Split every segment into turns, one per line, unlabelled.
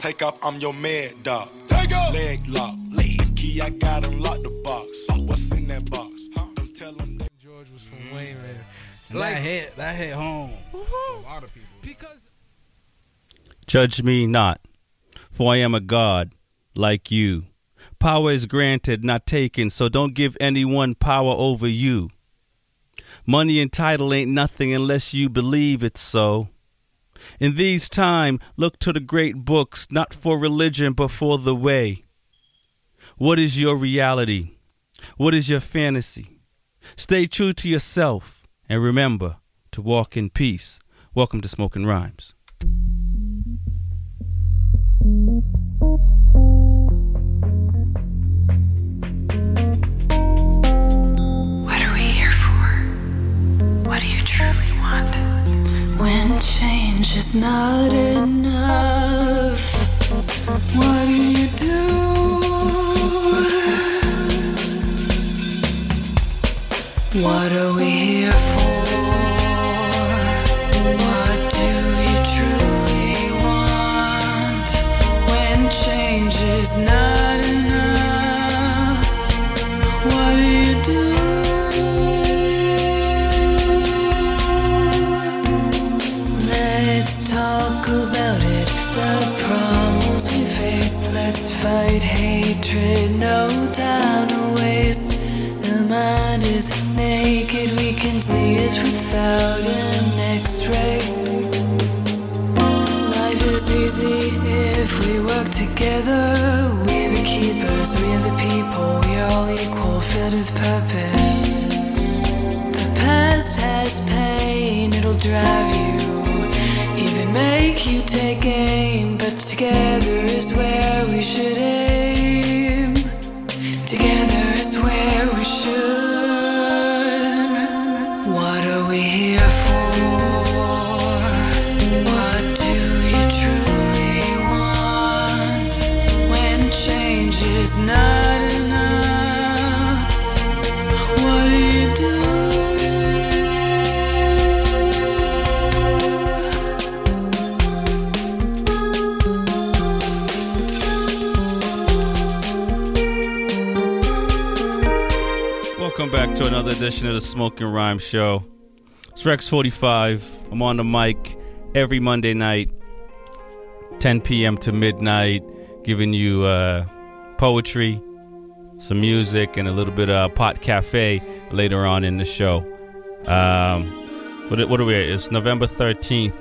Take off, I'm your mad dog. Take off. Leg lock. Leg. Key, I got unlock the box. What's in that box? Huh? Don't tell them that.
George was from mm-hmm. Wayne, man.
And that hit that hit home.
a lot of people. Because
Judge me not, for I am a God like you. Power is granted, not taken, so don't give anyone power over you. Money and title ain't nothing unless you believe it's so. In these time, look to the great books, not for religion, but for the way. What is your reality? What is your fantasy? Stay true to yourself and remember to walk in peace. Welcome to Smoking Rhymes.
What are we here for? What do you truly want? When change is not enough, what do you do? What are we here for? What do you truly want? When change is not without an X-ray. Life is easy if we work together. We're the keepers. We're the people. We're all equal, filled with purpose. The past has pain, it'll drive you, even make you take aim. But together is where we should aim. Together is where we should.
Welcome back to another edition of the Smoking Rhyme Show. It's Rex45. I'm on the mic every Monday night, 10 p.m. to midnight, giving you uh, poetry, some music, and a little bit of pot cafe later on in the show. Um, what, what are we? It's November 13th.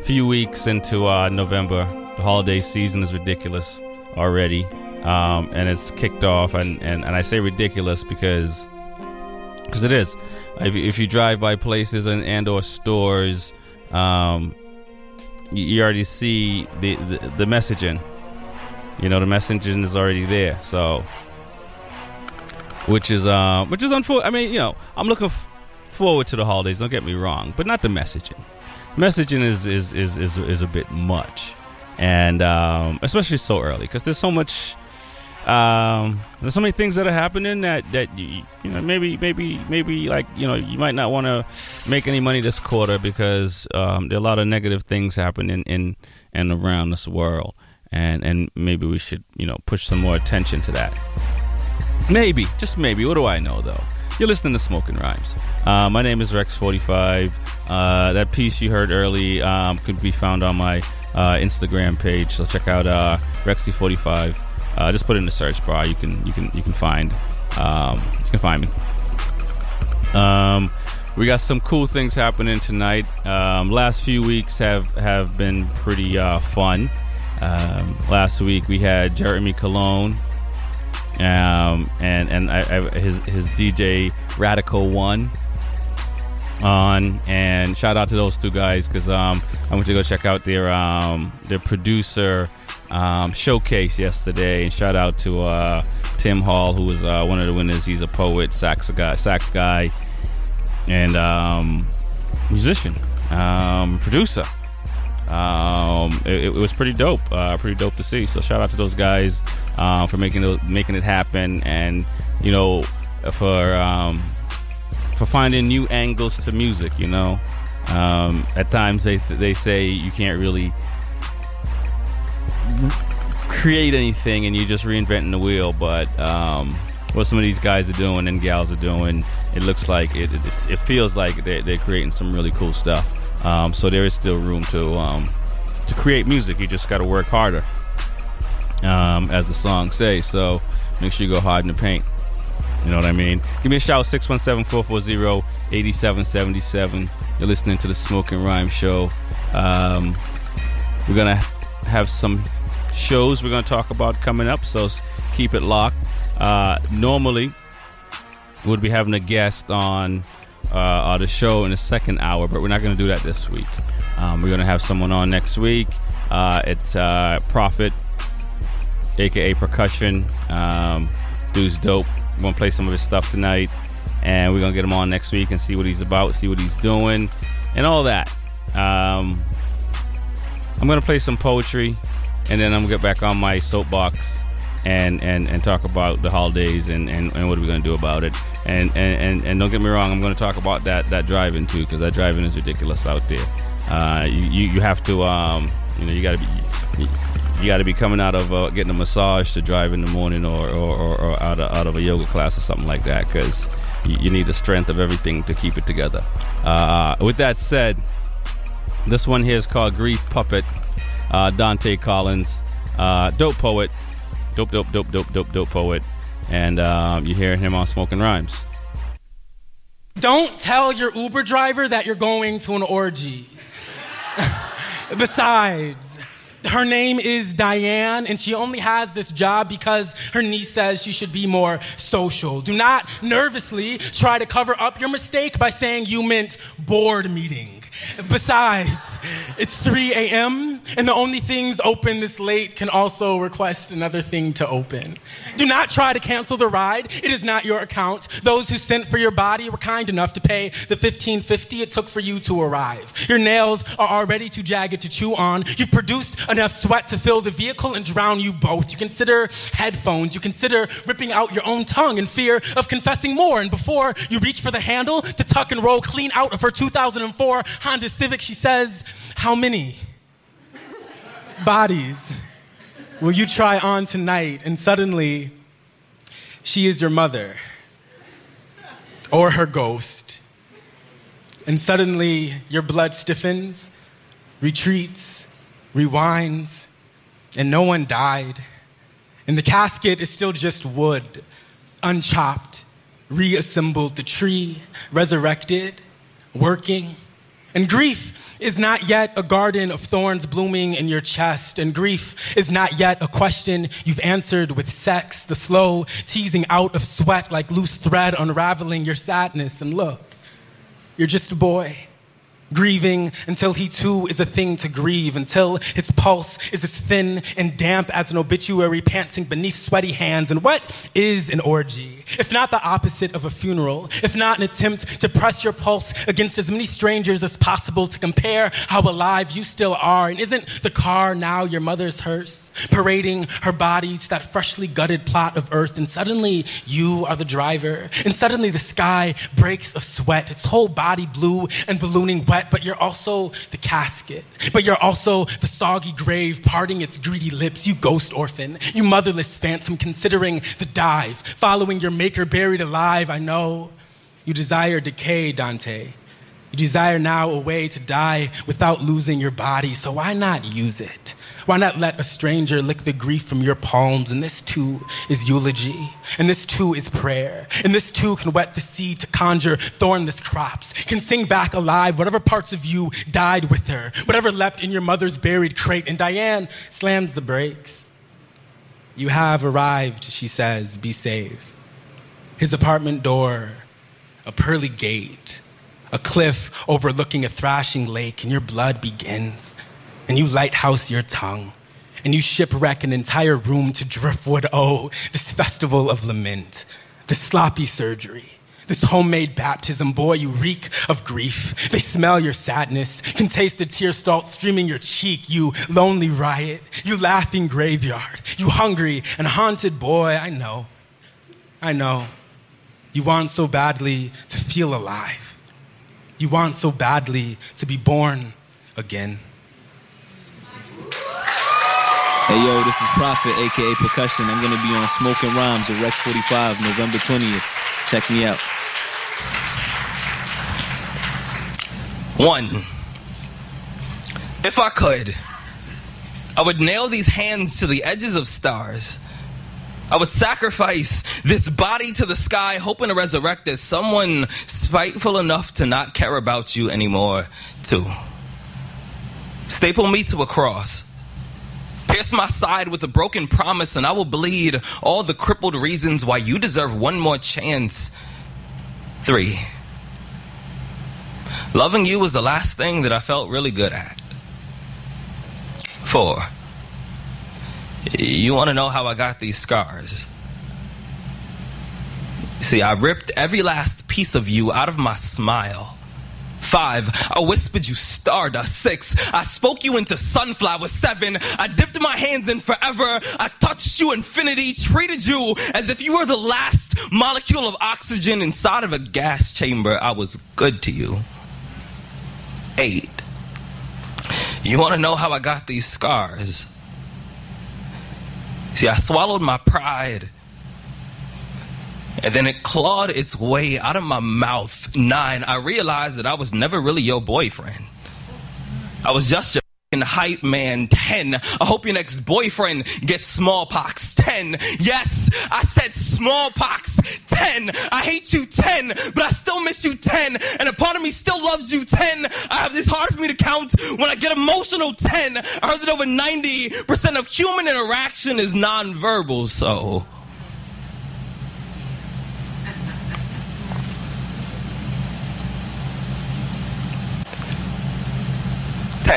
A Few weeks into uh, November. The holiday season is ridiculous already. Um, and it's kicked off, and, and, and I say ridiculous because because it is. If, if you drive by places and, and or stores, um, you, you already see the, the the messaging. You know, the messaging is already there. So, which is uh, which is unfortunate. I mean, you know, I'm looking f- forward to the holidays. Don't get me wrong, but not the messaging. Messaging is is is is, is a bit much, and um, especially so early because there's so much um, there's so many things that are happening that that you, you know maybe maybe maybe like you know you might not want to make any money this quarter because um, there are a lot of negative things happening in and around this world and and maybe we should you know push some more attention to that maybe just maybe what do I know though you're listening to Smoking Rhymes. Uh, my name is Rex45. Uh, that piece you heard early um, could be found on my uh, Instagram page. So check out uh, Rexy45. Uh, just put it in the search bar. You can you can you can find um, you can find me. Um, we got some cool things happening tonight. Um, last few weeks have have been pretty uh, fun. Um, last week we had Jeremy Cologne um, and and I, I, his his DJ Radical One on, and shout out to those two guys because um, I went to go check out their um, their producer um, showcase yesterday, and shout out to uh, Tim Hall who was uh, one of the winners. He's a poet, sax guy, sax guy, and um, musician, um, producer. Um, it, it was pretty dope, uh, pretty dope to see. So shout out to those guys uh, for making it, making it happen, and you know, for um, for finding new angles to music. You know, um, at times they they say you can't really create anything and you're just reinventing the wheel. But um, what some of these guys are doing and gals are doing, it looks like it. It, it feels like they're, they're, creating some really cool stuff. Um, so there is still room to um, to create music. You just got to work harder, um, as the song say. So make sure you go hard in the paint. You know what I mean? Give me a shout 617 440 8777. You're listening to the Smoking Rhyme Show. Um, we're going to have some shows we're going to talk about coming up, so keep it locked. Uh, normally, we'd be having a guest on uh, the show in the second hour, but we're not going to do that this week. Um, we're going to have someone on next week. Uh, it's uh, Prophet, aka Percussion. Um, dude's dope. We're going to play some of his stuff tonight, and we're going to get him on next week and see what he's about, see what he's doing, and all that. Um, I'm going to play some poetry, and then I'm to get back on my soapbox and, and, and talk about the holidays and, and, and what are we to do about it. And, and, and, and don't get me wrong, I'm to talk about that, that driving too, because that driving is ridiculous out there. Uh, you, you, you have to, um, you know, you got to be. You, you got to be coming out of uh, getting a massage to drive in the morning or, or, or, or out, of, out of a yoga class or something like that because you, you, need the strength of everything to keep it together. Uh, with that said, this one here is called Grief Puppet. Uh, Dante Collins, uh, dope poet, dope, dope, dope, dope, dope, dope poet, and um, you hear him on Smoking Rhymes.
Don't tell your Uber driver that you're going to an orgy. Besides, her name is Diane, and she only has this job because her niece says she should be more social. Do not nervously try to cover up your mistake by saying you meant board meeting. Besides, it's 3 a.m., and the only things open this late can also request another thing to open. Do not try to cancel the ride. It is not your account. Those who sent for your body were kind enough to pay the 1550 it took for you to arrive. Your nails are already too jagged to chew on. You've produced enough sweat to fill the vehicle and drown you both. You consider headphones. You consider ripping out your own tongue in fear of confessing more. And before you reach for the handle to tuck and roll clean out of her 2004 Honda Civic, she says, How many bodies will you try on tonight? And suddenly, she is your mother or her ghost. And suddenly, your blood stiffens, retreats, rewinds, and no one died. And the casket is still just wood, unchopped, reassembled, the tree resurrected, working and grief is not yet a garden of thorns blooming in your chest. And grief is not yet a question you've answered with sex, the slow teasing out of sweat like loose thread unraveling your sadness. And look, you're just a boy grieving until he too is a thing to grieve, until his pulse is as thin and damp as an obituary panting beneath sweaty hands. And what is an orgy? If not the opposite of a funeral, if not an attempt to press your pulse against as many strangers as possible to compare how alive you still are. And isn't the car now your mother's hearse, parading her body to that freshly gutted plot of earth? And suddenly you are the driver, and suddenly the sky breaks a sweat, its whole body blue and ballooning wet but you're also the casket. But you're also the soggy grave parting its greedy lips, you ghost orphan, you motherless phantom considering the dive, following your maker buried alive. I know you desire decay, Dante. You desire now a way to die without losing your body, so why not use it? Why not let a stranger lick the grief from your palms? And this too is eulogy. And this too is prayer. And this too can wet the seed to conjure thornless crops, can sing back alive whatever parts of you died with her, whatever leapt in your mother's buried crate. And Diane slams the brakes. You have arrived, she says, be safe. His apartment door, a pearly gate, a cliff overlooking a thrashing lake, and your blood begins and you lighthouse your tongue, and you shipwreck an entire room to driftwood. Oh, this festival of lament, this sloppy surgery. This homemade baptism, boy, you reek of grief. They smell your sadness, can taste the tear salt streaming your cheek, you lonely riot, you laughing graveyard, you hungry and haunted boy, I know. I know. You want so badly to feel alive. You want so badly to be born again.
Hey yo, this is Prophet, aka Percussion. I'm gonna be on Smoking Rhymes with Rex 45 November 20th. Check me out.
One. If I could, I would nail these hands to the edges of stars. I would sacrifice this body to the sky, hoping to resurrect as someone spiteful enough to not care about you anymore, too. Staple me to a cross. Pierce my side with a broken promise, and I will bleed all the crippled reasons why you deserve one more chance. Three. Loving you was the last thing that I felt really good at. Four. You want to know how I got these scars? See, I ripped every last piece of you out of my smile. Five, I whispered you stardust. Six, I spoke you into sunflower. Seven, I dipped my hands in forever. I touched you infinity, treated you as if you were the last molecule of oxygen inside of a gas chamber. I was good to you. Eight, you want to know how I got these scars? See, I swallowed my pride. And then it clawed its way out of my mouth. Nine, I realized that I was never really your boyfriend. I was just your hype man. Ten, I hope your next boyfriend gets smallpox. Ten, yes, I said smallpox. Ten, I hate you. Ten, but I still miss you. Ten, and a part of me still loves you. Ten, I have, it's hard for me to count when I get emotional. Ten, I heard that over 90% of human interaction is nonverbal, so.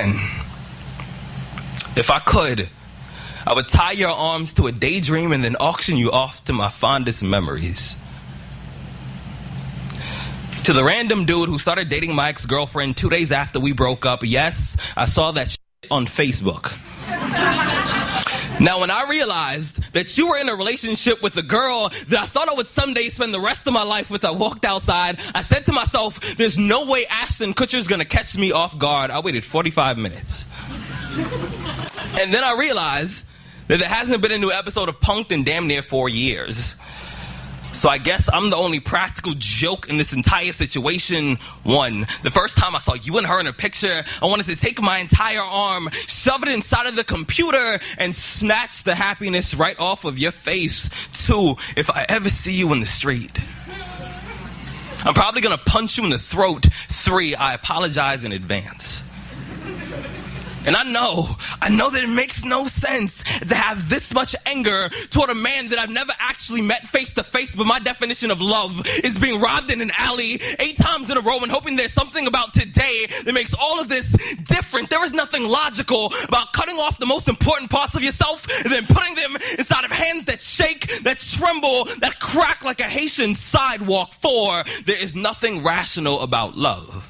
10. If I could, I would tie your arms to a daydream and then auction you off to my fondest memories. To the random dude who started dating my ex girlfriend two days after we broke up, yes, I saw that on Facebook. Now, when I realized that you were in a relationship with a girl that I thought I would someday spend the rest of my life with, I walked outside. I said to myself, there's no way Ashton Kutcher's gonna catch me off guard. I waited 45 minutes. and then I realized that there hasn't been a new episode of Punk'd in damn near four years. So I guess I'm the only practical joke in this entire situation. One, the first time I saw you and her in a picture, I wanted to take my entire arm, shove it inside of the computer, and snatch the happiness right off of your face. Two, if I ever see you in the street, I'm probably gonna punch you in the throat. Three, I apologize in advance. And I know, I know that it makes no sense to have this much anger toward a man that I've never actually met face to face, but my definition of love is being robbed in an alley eight times in a row and hoping there's something about today that makes all of this different. There is nothing logical about cutting off the most important parts of yourself and then putting them inside of hands that shake, that tremble, that crack like a Haitian sidewalk. Four, there is nothing rational about love.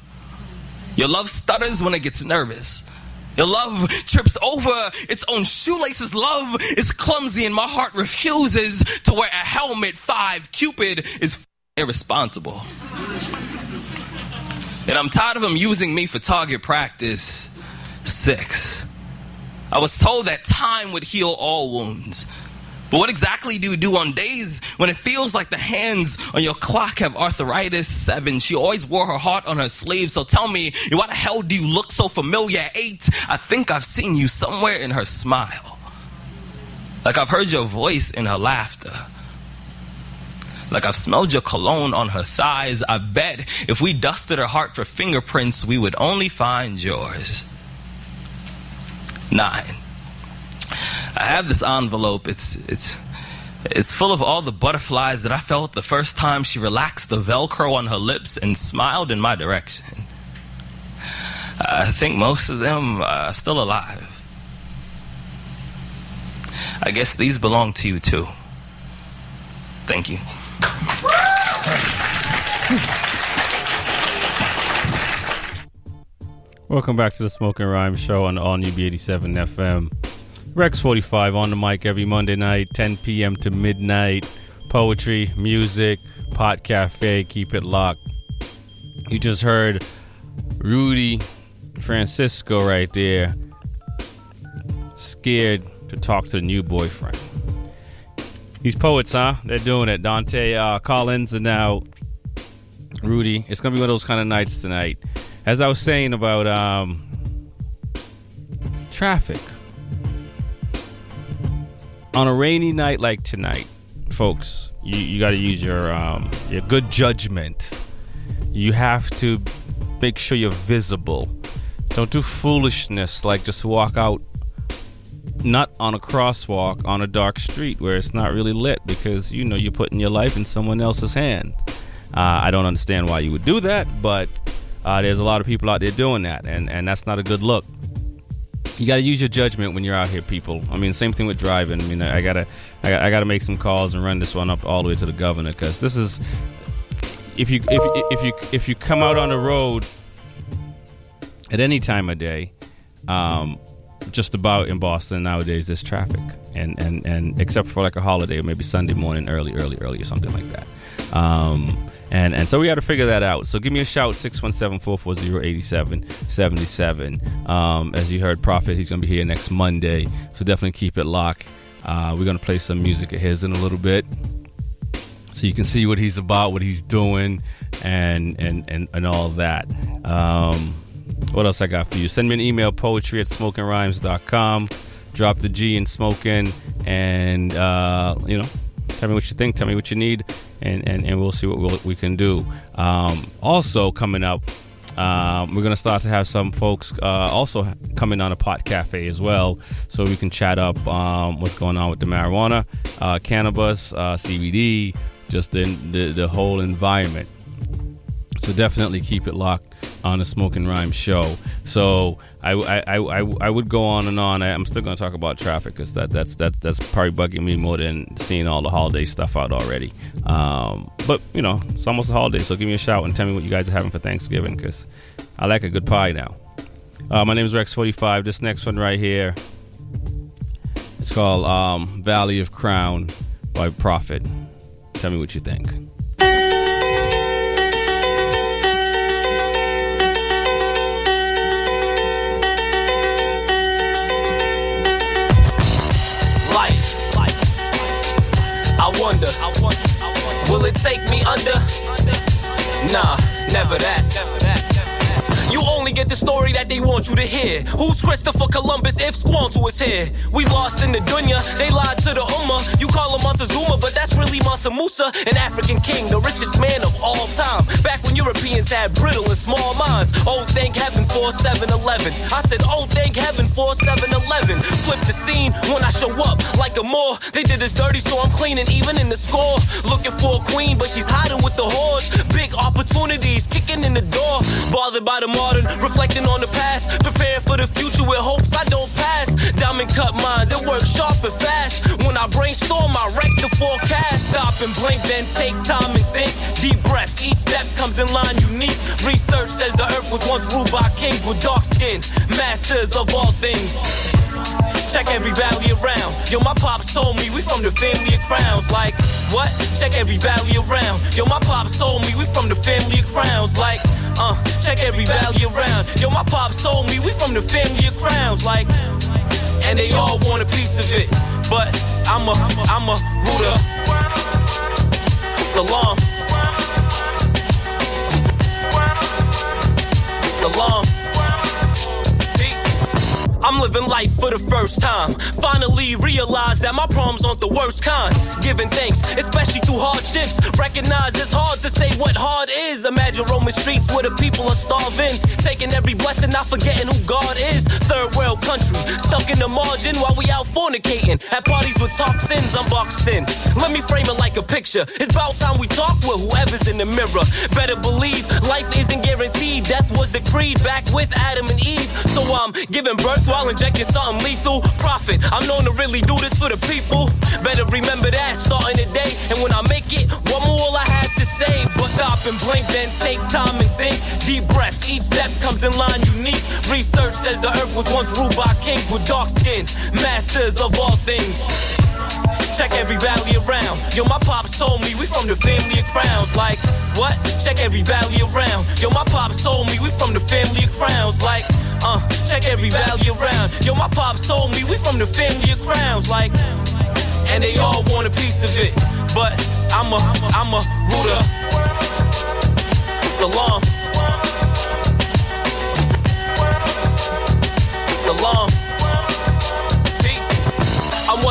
Your love stutters when it gets nervous. Your love trips over its own shoelaces. Love is clumsy, and my heart refuses to wear a helmet. Five, Cupid is irresponsible. and I'm tired of him using me for target practice. Six, I was told that time would heal all wounds. But what exactly do you do on days when it feels like the hands on your clock have arthritis? Seven, she always wore her heart on her sleeve. So tell me, why the hell do you look so familiar? Eight, I think I've seen you somewhere in her smile. Like I've heard your voice in her laughter. Like I've smelled your cologne on her thighs. I bet if we dusted her heart for fingerprints, we would only find yours. Nine. I have this envelope. It's it's it's full of all the butterflies that I felt the first time she relaxed the Velcro on her lips and smiled in my direction. I think most of them are still alive. I guess these belong to you too. Thank you.
Welcome back to the Smoking Rhyme Show on All New B87 FM. Rex 45 on the mic every Monday night, 10 p.m. to midnight. Poetry, music, pot cafe, keep it locked. You just heard Rudy Francisco right there. Scared to talk to the new boyfriend. These poets, huh? They're doing it. Dante uh, Collins and now Rudy. It's gonna be one of those kind of nights tonight. As I was saying about um, traffic on a rainy night like tonight, folks, you, you got to use your um, your good judgment. You have to make sure you're visible. Don't do foolishness like just walk out not on a crosswalk on a dark street where it's not really lit because you know you're putting your life in someone else's hand. Uh, I don't understand why you would do that, but uh, there's a lot of people out there doing that, and, and that's not a good look. You got to use your judgment when you're out here, people. I mean, same thing with driving. I mean, I gotta, I, I gotta make some calls and run this one up all the way to the governor because this is, if you if if you if you come out on the road at any time of day, um, just about in Boston nowadays, there's traffic, and and and except for like a holiday or maybe Sunday morning, early, early, early, or something like that. Um, and and so we got to figure that out. So give me a shout 617-440-8777. Um, as you heard, Prophet, he's gonna be here next Monday, so definitely keep it locked. Uh, we're gonna play some music of his in a little bit, so you can see what he's about, what he's doing, and and and, and all that. Um, what else I got for you? Send me an email, poetry at smokingrhymes.com. Drop the G in smoking, and uh, you know, tell me what you think. Tell me what you need, and and, and we'll see what we'll, we can do. Um, also coming up. Um, we're gonna start to have some folks uh, also coming on a pot cafe as well, so we can chat up um, what's going on with the marijuana, uh, cannabis, uh, CBD, just the the whole environment. So definitely keep it locked on the Smoking Rhyme show. So I, I, I, I would go on and on. I, am still going to talk about traffic because that, that's that, that's probably bugging me more than seeing all the holiday stuff out already. Um, but you know, it's almost a holiday, so give me a shout and tell me what you guys are having for Thanksgiving because I like a good pie now. Uh, my name is Rex45. This next one right here, it's called um, Valley of Crown by Prophet. Tell me what you think.
Wonder, will it take me under? Nah, never that. You only get the story that they want you to hear. Who's Christopher Columbus if Squanto is here? We lost in the dunya, they lied to the Ummah. You call him Montezuma, but that's really Mansa Musa, an African king, the richest man of all time. Back when Europeans had brittle and small minds. Oh, thank heaven for 7 Eleven. I said, oh, thank heaven for 7 Eleven. Flip the scene when I show up like a Moor. They did us dirty, so I'm cleaning even in the score. Looking for a queen, but she's hiding with the whores. Big opportunities kicking in the door. Bothered by the modern, reflecting on the past. Preparing for the future with hopes I don't pass. Diamond cut minds, it works sharp and fast. When I brainstorm, I wreck the forecast. Stop and blink, then take time and think. Deep breaths, each step comes in line unique. Research says the earth was once ruled by kings with dark skin, masters of all things. Check every valley around. Yo, my pops told me we from the family of crowns. Like, what? Check every valley around. Yo, my pops told me we from the family of crowns. Like, uh, check every valley around. Yo, my pops told me we from the family of crowns. Like, and they all want a piece of it. But I'm a, I'm a rooter. Salam. Salam. I'm living life for the first time. Finally realized that my problems aren't the worst kind. Giving thanks, especially through hardships. Recognize it's hard to say what hard is. Imagine roaming streets where the people are starving. Taking every blessing, not forgetting who God is. Third world country, stuck in the margin while we out fornicating. At parties with toxins, I'm boxed in. Let me frame it like a picture. It's about time we talk with whoever's in the mirror. Better believe life isn't guaranteed. Death was decreed back with Adam and Eve. So I'm giving birth while injecting something lethal. Prophet, I'm known to really do this for the people. Better remember that starting today. And when I make it, one more all I have to say. But stop and blink, then take time and think. Deep breaths, each step comes in line unique. Research says the earth was once ruled by kings with dark skin, masters of all things. Check every valley around. Yo, my pops told me we from the family of crowns. Like, what? Check every valley around. Yo, my pops told me we from the family of crowns. Like, Uh, check every valley around. Yo, my pops told me we from the family of crowns, like, and they all want a piece of it. But I'm a, I'm a rooter. Salam.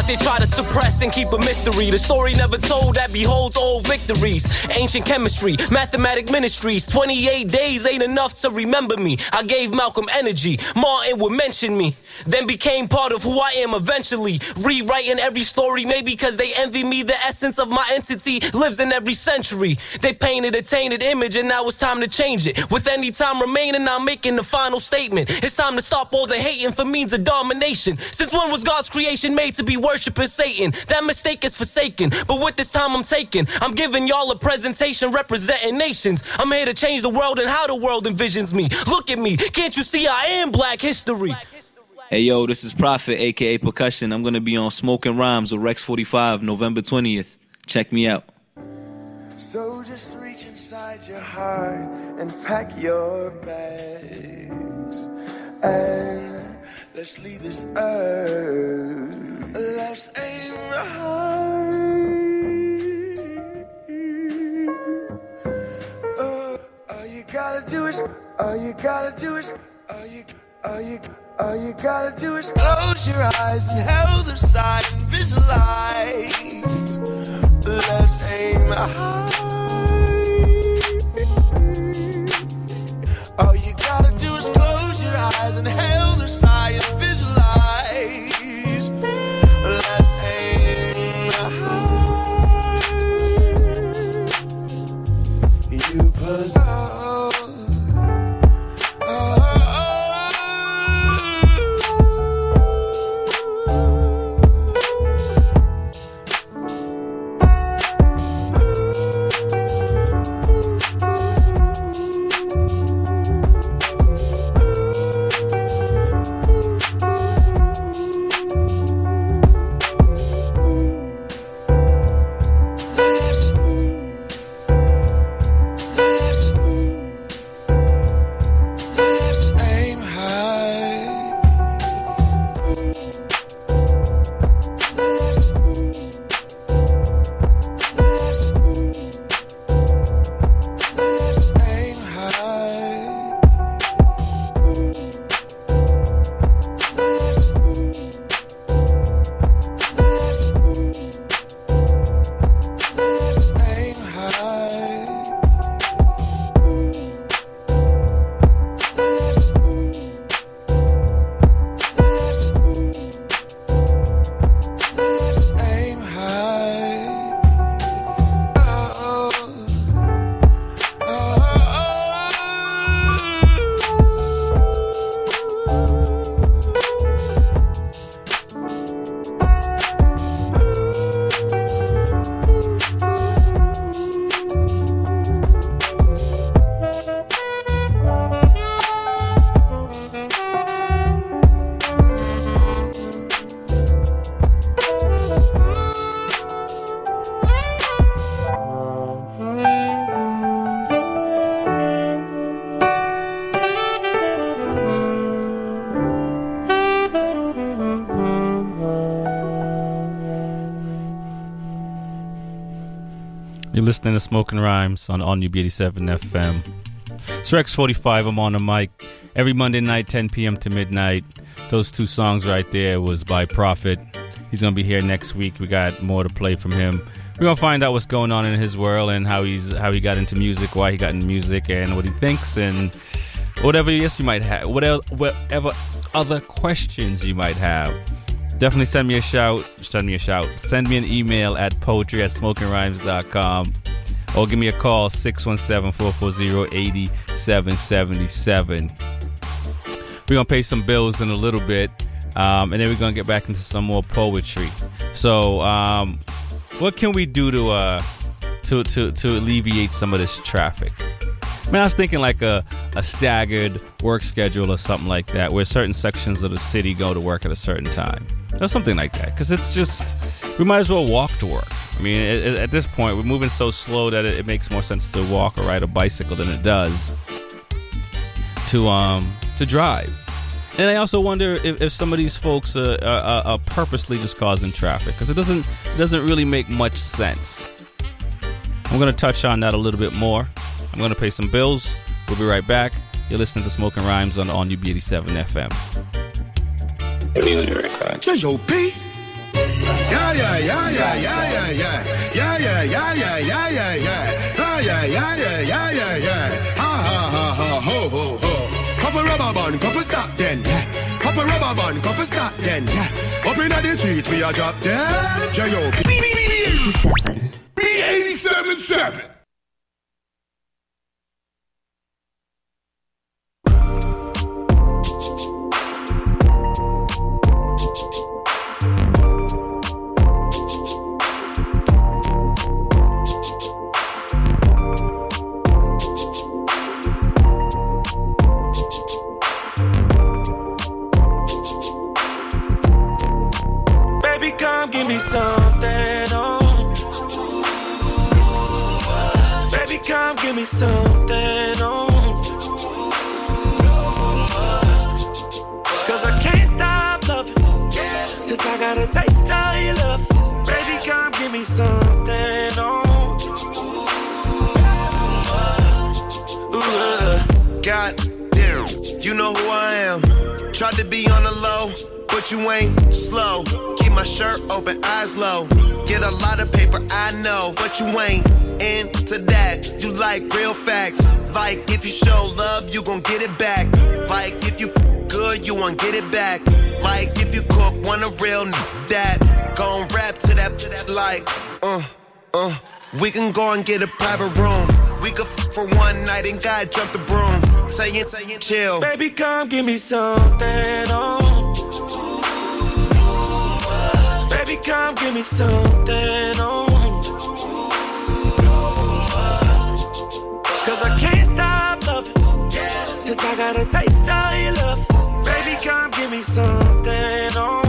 They try to suppress and keep a mystery. The story never told that beholds old victories. Ancient chemistry, mathematic ministries. 28 days ain't enough to remember me. I gave Malcolm energy. Martin would mention me. Then became part of who I am eventually. Rewriting every story, maybe because they envy me. The essence of my entity lives in every century. They painted a tainted image and now it's time to change it. With any time remaining, I'm making the final statement. It's time to stop all the hating for means of domination. Since when was God's creation made to be worshiping Satan? That mistake is forsaken. But with this time I'm taking, I'm giving y'all a presentation representing nations. I'm here to change the world and how the world envisions me. Look at me. Can't you see I am black history?
Hey yo, this is Prophet, aka Percussion. I'm gonna be on Smoking Rhymes with Rex 45, November 20th. Check me out.
So just reach inside your heart and pack your bags. And let's leave this earth. Let's aim high. Uh, all you gotta do is, all you gotta do is, all you, all you, all you gotta do is close your eyes and hold the side and visualize. Let's aim high. All you gotta do is close your eyes and hail
listening to Smoking Rhymes on All New B87 FM. It's Rex 45. I'm on the mic every Monday night, 10 p.m. to midnight. Those two songs right there was by Prophet. He's gonna be here next week. We got more to play from him. We're gonna find out what's going on in his world and how he's how he got into music, why he got into music, and what he thinks, and whatever yes you might have, whatever whatever other questions you might have. Definitely send me a shout. Send me a shout. Send me an email at poetry at smokingrhymes.com or give me a call 617 440 8777. We're going to pay some bills in a little bit um, and then we're going to get back into some more poetry. So, um, what can we do to, uh, to, to, to alleviate some of this traffic? I mean, I was thinking like a, a staggered work schedule or something like that, where certain sections of the city go to work at a certain time, or something like that. Because it's just, we might as well walk to work. I mean, at, at this point, we're moving so slow that it, it makes more sense to walk or ride a bicycle than it does to um to drive. And I also wonder if, if some of these folks uh, are, are, are purposely just causing traffic because it doesn't it doesn't really make much sense. I'm going to touch on that a little bit more. I'm going to pay some bills. We'll be right back. You're listening to Smoking Rhymes on on UB87 FM.
J.O.P. Yeah, yeah, yeah, yeah, yeah, yeah, then, yeah. Up in the street, we are drop dead. J.O.P. B87. B87. Something. Cause I can't stop loving. Since I got a taste of your love. Baby, come give me something, oh. Ooh, uh.
God damn, you know who I am. Tried to be on the low, but you ain't slow. Keep my shirt open, eyes low. Get a lot of paper, I know, but you ain't into that. You like real facts. Like if you show love, you gon' get it back. Like if you f- good, you won't get it back. Like if you cook, want a real n- that. Gon' rap to that, to that like, uh, uh. We can go and get a private room. We could f- for one night and God jump the broom. Saying, saying, chill.
Baby, come give me something, oh. Baby, come give me something, oh. Since I got a taste of your love. Baby, come give me something, oh.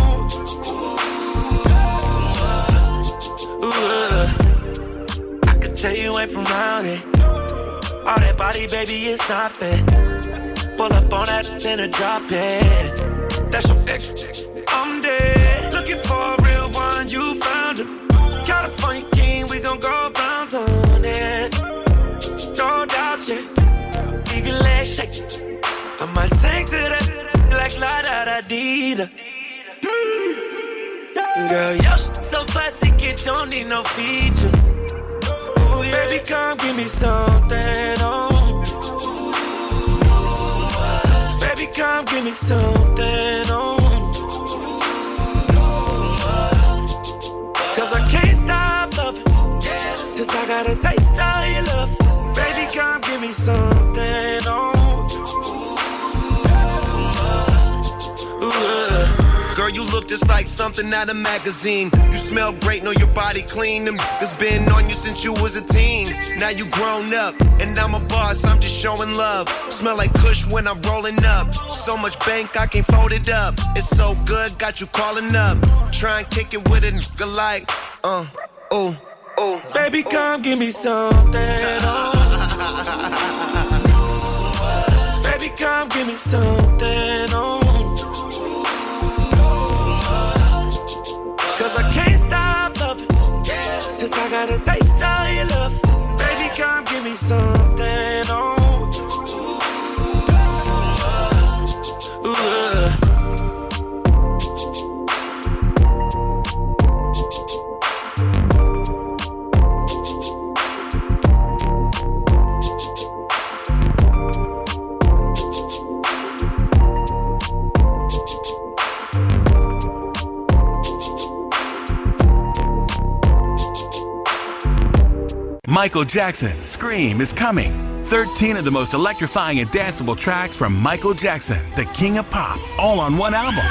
Ooh, uh. I could tell you ain't from round it. All that body, baby, it's not fair. Pull up on that, then drop it. That's your ex. I'm dead. Looking for a real one, you found him. California king, we gon' go bounce I might sing to that like la da da dee da. Girl, your shit so classic, it don't need no features. Ooh, yeah. Baby, come give me something, oh. Baby, come give me something, oh. Cause I can't stop loving. Since I got a taste of your love. Baby, come give me something,
Girl, you look just like something out of magazine. You smell great, know your body clean. Them niggas been on you since you was a teen. Now you grown up, and I'm a boss, I'm just showing love. Smell like Kush when I'm rolling up. So much bank, I can't fold it up. It's so good, got you calling up. Try and kick it with a nigga like, uh, oh, oh.
Baby, come give me something, oh. Baby, come give me something, oh. I got a taste of your love. Baby, come give me something,
Michael Jackson, Scream is coming. 13 of the most electrifying and danceable tracks from Michael Jackson, the king of pop, all on one album.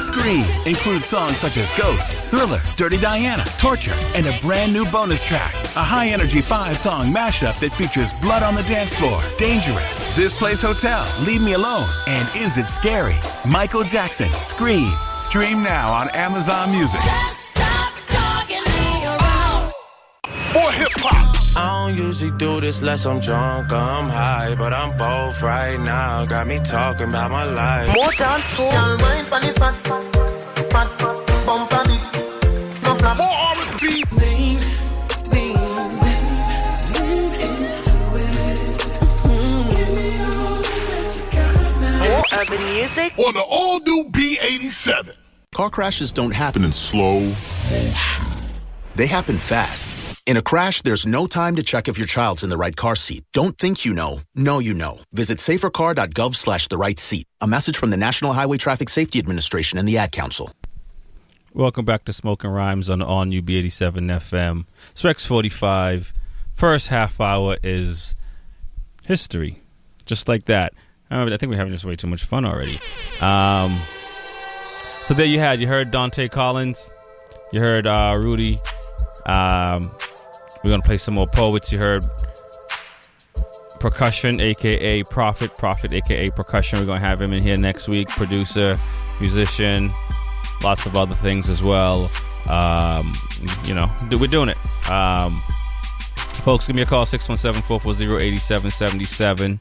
Scream includes songs such as Ghost, Thriller, Dirty Diana, Torture, and a brand new bonus track, a high energy five song mashup that features Blood on the Dance Floor, Dangerous, This Place Hotel, Leave Me Alone, and Is It Scary? Michael Jackson, Scream. Stream now on Amazon Music.
Hip hop.
I don't usually do this unless I'm drunk I'm high, but I'm both right now. Got me talking about my life.
More dance floor. Girl, wine pon this fat, fat, bumper beat. No flap. More R&B. Lean, lean, lean into it.
More urban music
on the all new B87.
Car crashes don't happen in slow motion. They happen fast. In a crash, there's no time to check if your child's in the right car seat. Don't think you know. Know you know. Visit safercar.gov slash the right seat. A message from the National Highway Traffic Safety Administration and the Ad Council.
Welcome back to Smoking Rhymes on on UB87 FM. It's Rex 45. First half hour is history. Just like that. I think we're having just way too much fun already. Um, so there you had, you heard Dante Collins, you heard uh, Rudy. Um, we're gonna play some more poets. You heard percussion, aka Prophet, Prophet, aka percussion. We're gonna have him in here next week. Producer, musician, lots of other things as well. Um, you know, we're doing it. Um, folks, give me a call 617-440-8777.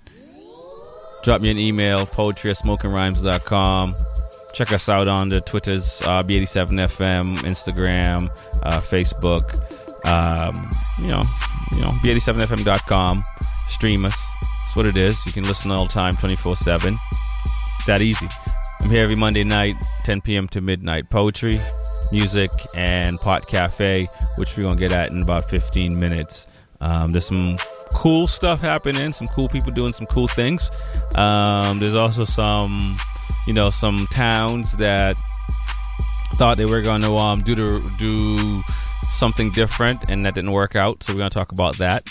Drop me an email, poetry at smokingrhymes.com. Check us out on the Twitters, uh, B87FM, Instagram, uh, Facebook. Um, you know, you know, B87FM.com. Stream us. That's what it is. You can listen all the time, 24-7. That easy. I'm here every Monday night, 10 p.m. to midnight. Poetry, music, and Pot Cafe, which we're going to get at in about 15 minutes. Um, there's some cool stuff happening, some cool people doing some cool things. Um, there's also some, you know, some towns that thought they were going to um, do the, do something different, and that didn't work out. So we're to talk about that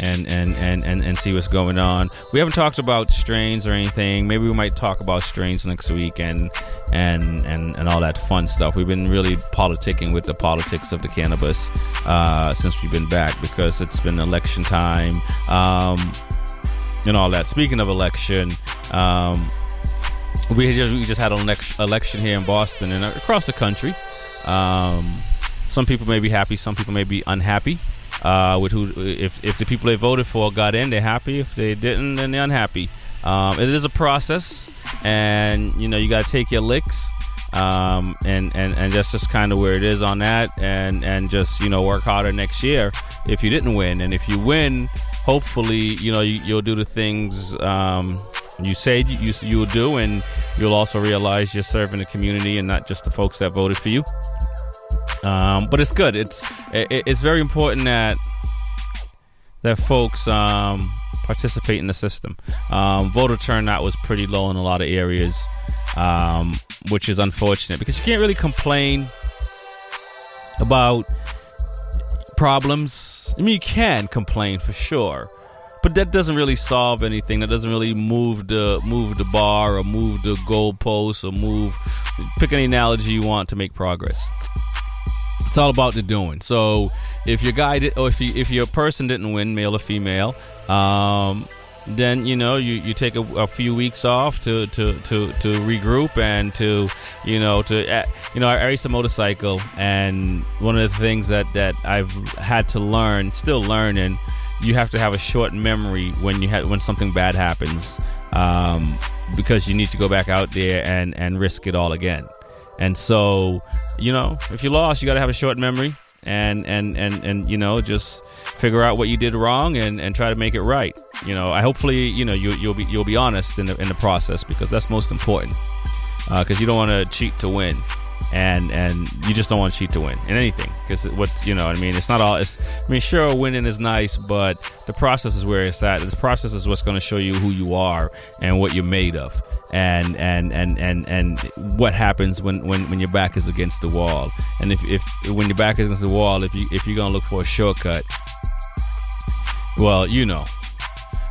and, and, and, and, and see what's going on. We haven't talked about strains or anything. Maybe we might talk about strains next week and and and, and all that fun stuff. We've been really politicking with the politics of the cannabis uh, since we've been back because it's been election time um, and all that. Speaking of election. Um, we just, we just had an election here in Boston and across the country. Um, some people may be happy, some people may be unhappy uh, with who if if the people they voted for got in, they're happy. If they didn't, then they're unhappy. Um, it is a process, and you know you got to take your licks, um, and and and that's just kind of where it is on that, and and just you know work harder next year if you didn't win, and if you win, hopefully you know you, will do the things. Um, you say you you will do, and you'll also realize you're serving the community and not just the folks that voted for you. Um, but it's good. It's it, it's very important that that folks um, participate in the system. Um, voter turnout was pretty low in a lot of areas, um, which is unfortunate because you can't really complain about problems. I mean, you can complain for sure, but that doesn't really solve anything. That doesn't really move the move the bar or move the goalpost or move. Pick any analogy you want to make progress. It's all about the doing. So if your guy did, or if you, if your person didn't win, male or female, um, then you know you, you take a, a, few weeks off to, to, to, to regroup and to you know to uh, you know I, race a motorcycle and one of the things that that I've had to learn, still learning, you have to have a short memory when you have when something bad happens um, because you need to go back out there and and risk it all again. And so, you know, if you lost, you got to have a short memory and and and and you know just figure out what you did wrong and and try to make it right. You know, I hopefully you know you you'll be you'll be honest in the in the process because that's most important. Because uh, you don't want to cheat to win and and you just don't want cheat to win in anything because what's you know I mean it's not all it's I mean sure winning is nice but the process is where it's at. This process is what's going to show you who you are and what you're made of and and and and and what happens when when when your back is against the wall. And if if when your back is against the wall if you if you're going to look for a shortcut well you know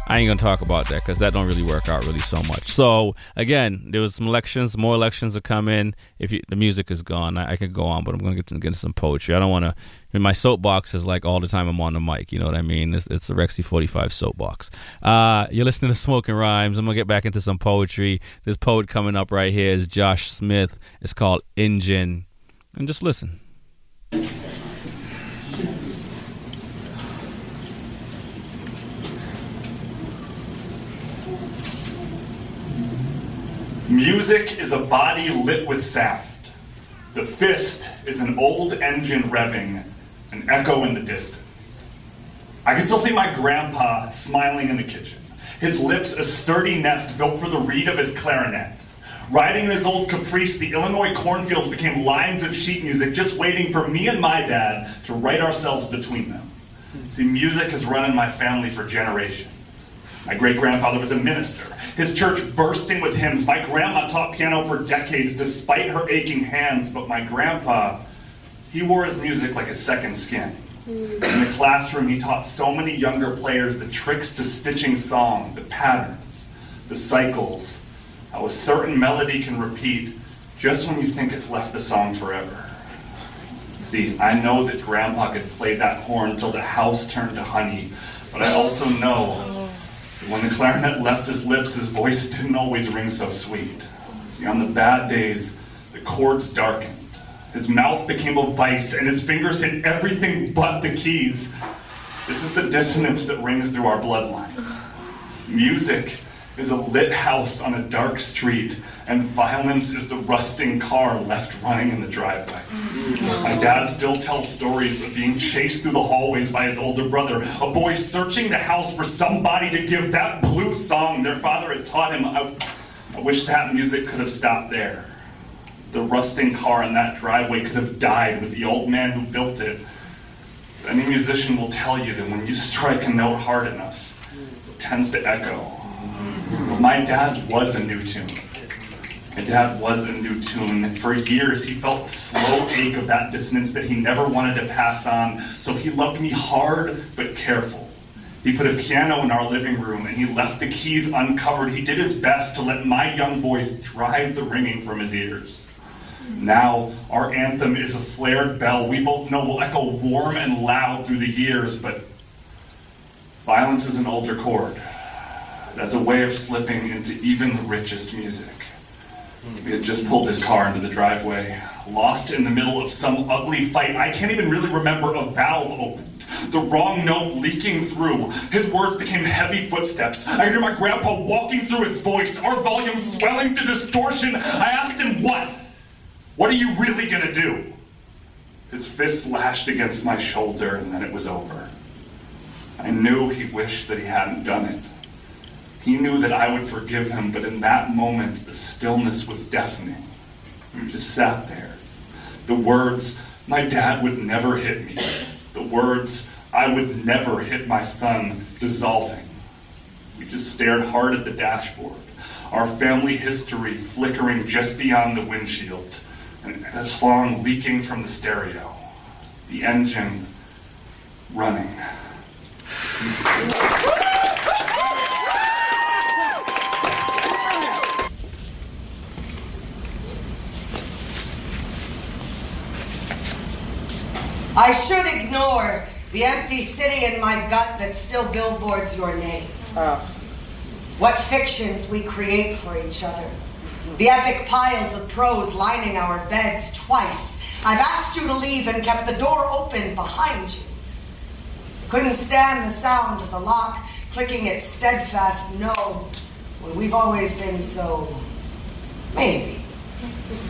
I ain't gonna talk about that because that don't really work out really so much. So again, there was some elections, more elections are coming. If you, the music is gone, I, I, could go on, but I'm gonna get, to, get into some poetry. I don't want to. I mean, my soapbox is like all the time I'm on the mic. You know what I mean? It's, it's a Rexy 45 soapbox. Uh, you're listening to Smoking Rhymes. I'm gonna get back into some poetry. This poet coming up right here is Josh Smith. It's called Engine, and just listen.
Music is a body lit with sound. The fist is an old engine revving, an echo in the distance. I can still see my grandpa smiling in the kitchen, his lips a sturdy nest built for the reed of his clarinet. Riding in his old caprice, the Illinois cornfields became lines of sheet music just waiting for me and my dad to write ourselves between them. See, music has run in my family for generations. My great grandfather was a minister, his church bursting with hymns. My grandma taught piano for decades despite her aching hands, but my grandpa, he wore his music like a second skin. In the classroom, he taught so many younger players the tricks to stitching song, the patterns, the cycles, how a certain melody can repeat just when you think it's left the song forever. See, I know that Grandpa could play that horn till the house turned to honey, but I also know when the clarinet left his lips, his voice didn't always ring so sweet. See, on the bad days, the chords darkened. His mouth became a vice, and his fingers hit everything but the keys. This is the dissonance that rings through our bloodline. Music is a lit house on a dark street, and violence is the rusting car left running in the driveway. My dad still tells stories of being chased through the hallways by his older brother, a boy searching the house for somebody to give that blue song their father had taught him. I, I wish that music could have stopped there. The rusting car in that driveway could have died with the old man who built it. Any musician will tell you that when you strike a note hard enough, it tends to echo. My dad was a new tune. My dad was a new tune. For years, he felt the slow ache of that dissonance that he never wanted to pass on. So he loved me hard but careful. He put a piano in our living room and he left the keys uncovered. He did his best to let my young voice drive the ringing from his ears. Now, our anthem is a flared bell we both know will echo warm and loud through the years, but violence is an older chord. That's a way of slipping into even the richest music. He had just pulled his car into the driveway, lost in the middle of some ugly fight. I can't even really remember a valve opened, the wrong note leaking through. His words became heavy footsteps. I hear my grandpa walking through his voice, our volume swelling to distortion. I asked him, What? What are you really gonna do? His fist lashed against my shoulder, and then it was over. I knew he wished that he hadn't done it. He knew that I would forgive him, but in that moment, the stillness was deafening. We just sat there. The words, my dad would never hit me. The words, I would never hit my son, dissolving. We just stared hard at the dashboard, our family history flickering just beyond the windshield, and a song leaking from the stereo, the engine running.
I should ignore the empty city in my gut that still billboards your name. Oh. What fictions we create for each other. The epic piles of prose lining our beds twice. I've asked you to leave and kept the door open behind you. Couldn't stand the sound of the lock clicking its steadfast no when we've always been so. maybe.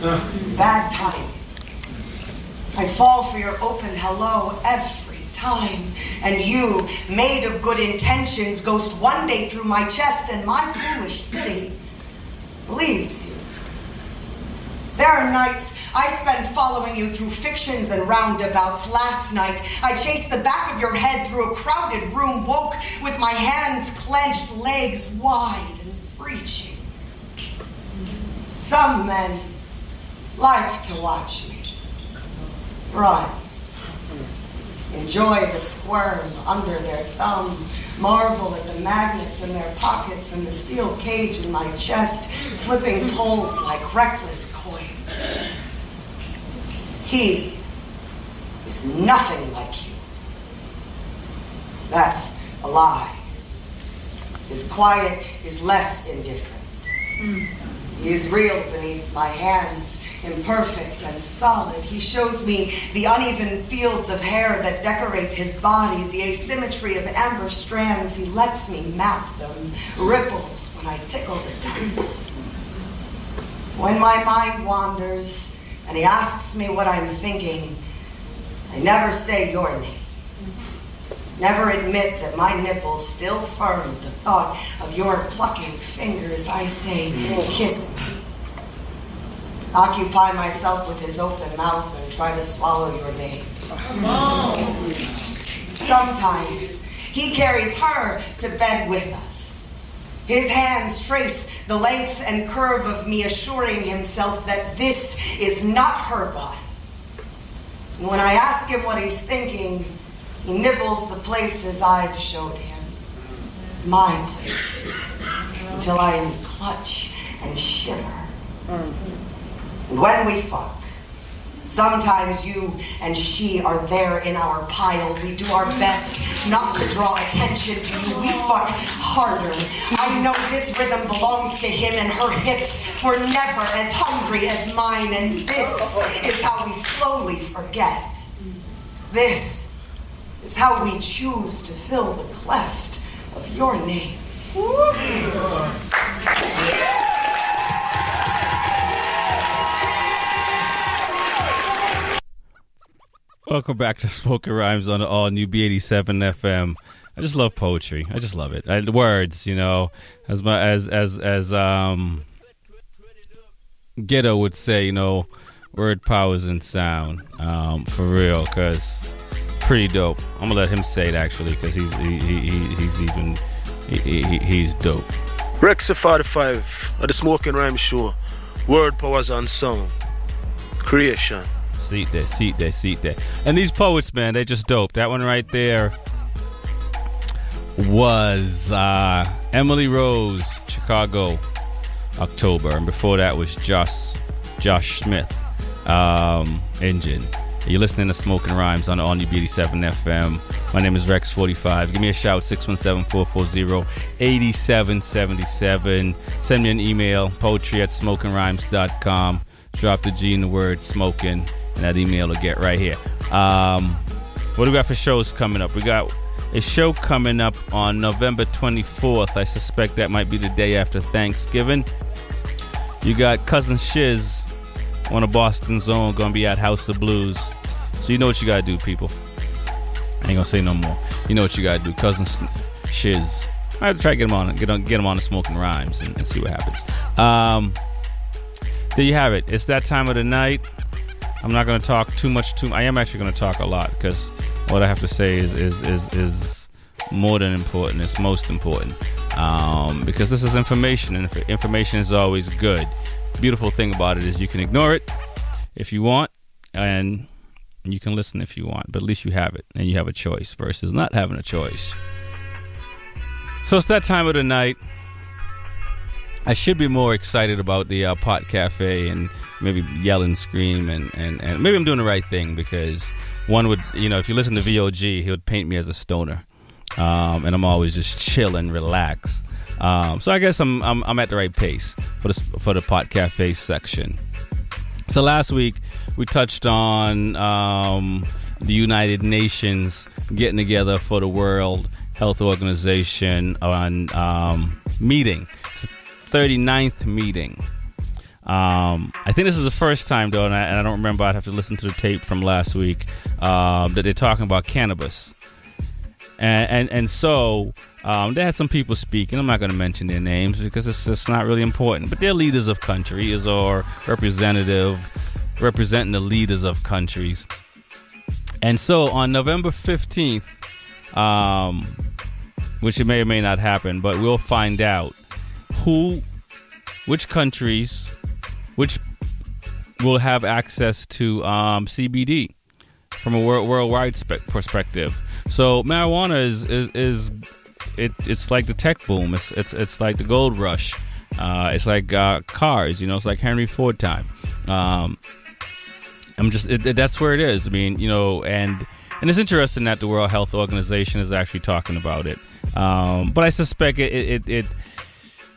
Bad timing. I fall for your open hello every time. And you, made of good intentions, ghost one day through my chest, and my foolish city believes you. There are nights I spend following you through fictions and roundabouts. Last night, I chased the back of your head through a crowded room, woke with my hands clenched, legs wide and reaching. Some men like to watch me run. Enjoy the squirm under their thumb. Marvel at the magnets in their pockets and the steel cage in my chest, flipping poles like reckless coins. He is nothing like you. That's a lie. His quiet is less indifferent. Hmm. He is real beneath my hands, imperfect and solid. He shows me the uneven fields of hair that decorate his body, the asymmetry of amber strands. He lets me map them, ripples when I tickle the toes. When my mind wanders and he asks me what I'm thinking, I never say your name. Never admit that my nipples still firm at the thought of your plucking fingers. I say, kiss me. Occupy myself with his open mouth and try to swallow your name. Sometimes he carries her to bed with us. His hands trace the length and curve of me, assuring himself that this is not her body. When I ask him what he's thinking, he nibbles the places I've showed him. My places. Until I clutch and shiver. And when we fuck, sometimes you and she are there in our pile. We do our best not to draw attention to you. We fuck harder. I know this rhythm belongs to him, and her hips were never as hungry as mine. And this is how we slowly forget. This is how we choose to fill the cleft of your names.
Welcome back to Smoking Rhymes on all new B87 FM. I just love poetry. I just love it. I, words, you know, as my as as as um Ghetto would say, you know, word powers and sound um, for real, because pretty dope. I'm gonna let him say it actually, because he's he, he, he, he's even he, he, he's dope.
Rex 45 at the Smoking Rhymes Show. Word powers and sound. Creation.
Seat there, seat there, seat there. And these poets, man, they just dope. That one right there was uh, Emily Rose, Chicago, October, and before that was Josh Josh Smith, um, Engine. You're listening to Smoking Rhymes on the All New B87 FM. My name is Rex45. Give me a shout, 617-440-8777. Send me an email, poetry at smokingrhymes.com. Drop the G in the word smoking, and that email will get right here. Um, what do we got for shows coming up? We got a show coming up on November 24th. I suspect that might be the day after Thanksgiving. You got Cousin Stizz on a Boston Zone to be at House of Blues. So you know what you got to do, people. I ain't to say no more. You know what you got to do. Cousin Stizz. I have to try to get him on, get on, get him on the Smoking Rhymes and, and see what happens. Um, there you have it. It's that time of the night. I'm not going to talk too much. Too. I am actually going to talk a lot because what I have to say is is is is more than important. It's most important um, because this is information, and information is always good. The beautiful thing about it is you can ignore it if you want, and you can listen if you want. But at least you have it, and you have a choice versus not having a choice. So it's that time of the night. I should be more excited about the uh, pot cafe and maybe yell and scream and, and, and maybe I'm doing the right thing because one would you know if you listen to VOG he would paint me as a stoner. Um, and I'm always just chill and relax. Um, so I guess I'm, I'm I'm at the right pace for the for the pot cafe section. So last week we touched on um, the United Nations getting together for the World Health Organization on um, meeting 39th meeting. Um, I think this is the first time, though, and I, and I, don't remember. I'd have to listen to the tape from last week um, that they're talking about cannabis. And, and, and so um, they had some people speaking. I'm not going to mention their names because it's, it's not really important. But they're leaders of countries or representative representing the leaders of countries. And so on November 15th, um, which it may or may not happen, but we'll find out who, which countries, which will have access to um, CBD from a world, worldwide spe- perspective. So marijuana is is, is it, it's like the tech boom. It's it's it's like the gold rush. Uh, it's like uh, cars. You know, it's like Henry Ford time. Um, I'm just it, it, that's where it is. I mean, you know, and and it's interesting that the World Health Organization is actually talking about it. Um, but I suspect it, it, it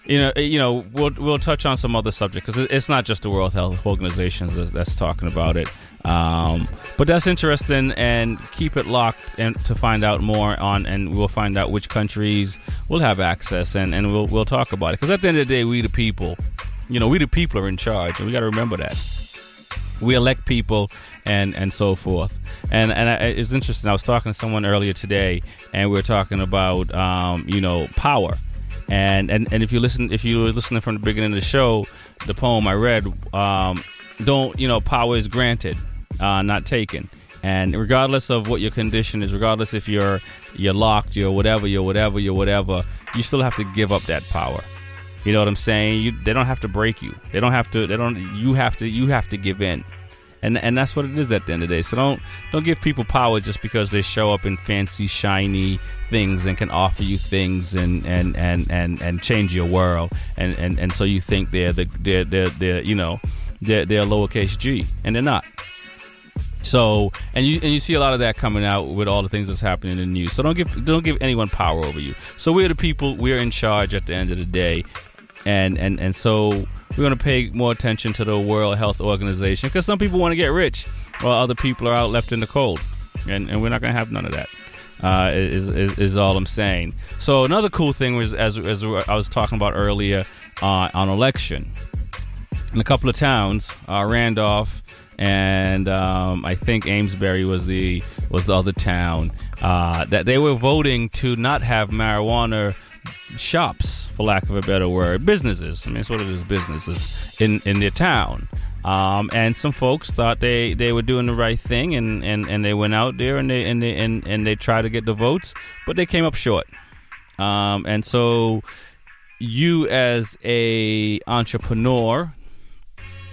you know, you know, we'll we'll touch on some other subject because it's not just the World Health Organization that's, that's talking about it. Um, but that's interesting, and keep it locked and to find out more on, and we'll find out which countries will have access, and, and we'll we'll talk about it. Because at the end of the day, we the people You know, we the people are in charge, and we got to remember that. We elect people and and so forth. And and I, it's interesting. I was talking to someone earlier today, and we were talking about um, you know power. And, and and if you listen, if you were listening from the beginning of the show, the poem I read, um, don't you know, power is granted, uh, not taken. And regardless of what your condition is, regardless if you're you're locked, you're whatever, you're whatever, you're whatever, you still have to give up that power. You know what I'm saying? You, they don't have to break you. They don't have to. They don't. You have to. You have to give in, and and that's what it is at the end of the day. So don't don't give people power just because they show up in fancy, shiny things and can offer you things and and and and, and change your world. And, and and so you think they're the they're they're, they're you know they're they're lowercase g, and they're not. So and you and you see a lot of that coming out with all the things that's happening in the news. So don't give don't give anyone power over you. So we're the people. We're in charge at the end of the day, and and and so we're going to pay more attention to the World Health Organization because some people want to get rich, while other people are out left in the cold, and and we're not going to have none of that. Uh, is, is, is all I'm saying. So another cool thing was as as I was talking about earlier uh, on election, in a couple of towns, uh, Randolph and um, I think Amesbury was the was the other town uh, that they were voting to not have marijuana shops, for lack of a better word, businesses. I mean, sort of is, businesses in in their town. Um, and some folks thought they, they were doing the right thing, and, and, and they went out there and they and they and, and they tried to get the votes, but they came up short. Um, and so, you as a entrepreneur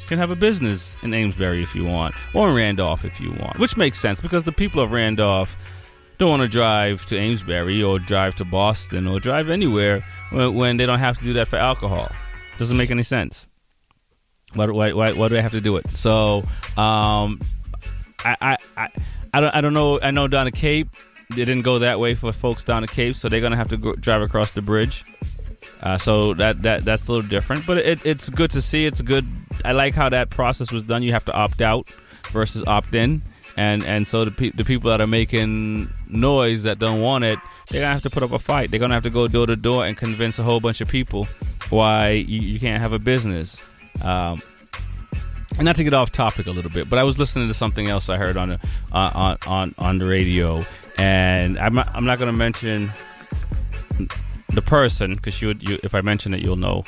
can have a business in Amesbury if you want, or in Randolph if you want, which makes sense because the people of Randolph don't want to drive to Amesbury or drive to Boston or drive anywhere when, they don't have to do that for alcohol. Doesn't make any sense. Why, why, why, why do they have to do it? So, um, I, I, I, I don't, I don't know. I know down the Cape, it didn't go that way for folks down the Cape, so they're gonna have to go, drive across the bridge. Uh, so that that that's a little different, but it, it's good to see. It's good. I like how that process was done. You have to opt out versus opt in, and and so the pe- the people that are making noise that don't want it, they're gonna have to put up a fight. They're gonna have to go door to door and convince a whole bunch of people why you, you can't have a business. Um, and not to get off topic a little bit, but I was listening to something else I heard on the, uh, on on on the radio, and I'm not, I'm not to mention the person because you, you if I mention it, you'll know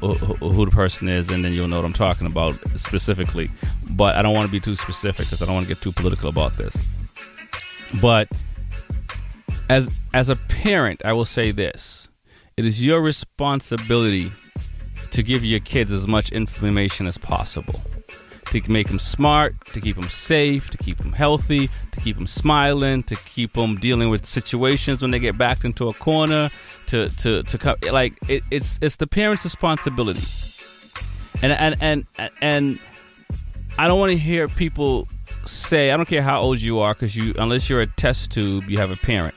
who, the person is, and then you'll know what I'm talking about specifically. But I don't want to be too specific because I don't want to get too political about this. But as as a parent, I will say this: it is your responsibility to give your kids as much information as possible to make them smart, to keep them safe, to keep them healthy, to keep them smiling, to keep them dealing with situations when they get backed into a corner, to to to come like it, it's it's the parents' responsibility. And and and and I don't want to hear people say I don't care how old you are because you unless you're a test tube you have a parent,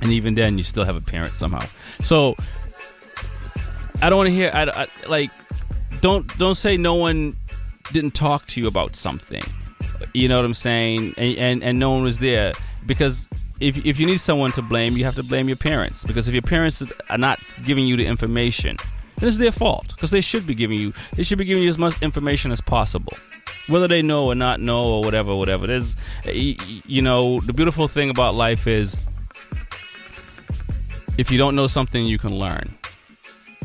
and even then you still have a parent somehow. So I don't want to hear I, I like don't don't say no one didn't talk to you about something. You know what I'm saying? And and, and no one was there because if if you need someone to blame, you have to blame your parents because if your parents are not giving you the information, then it's their fault because they should be giving you they should be giving you as much information as possible. Whether they know or not know or whatever, whatever. There's, you know, the beautiful thing about life is if you don't know something, you can learn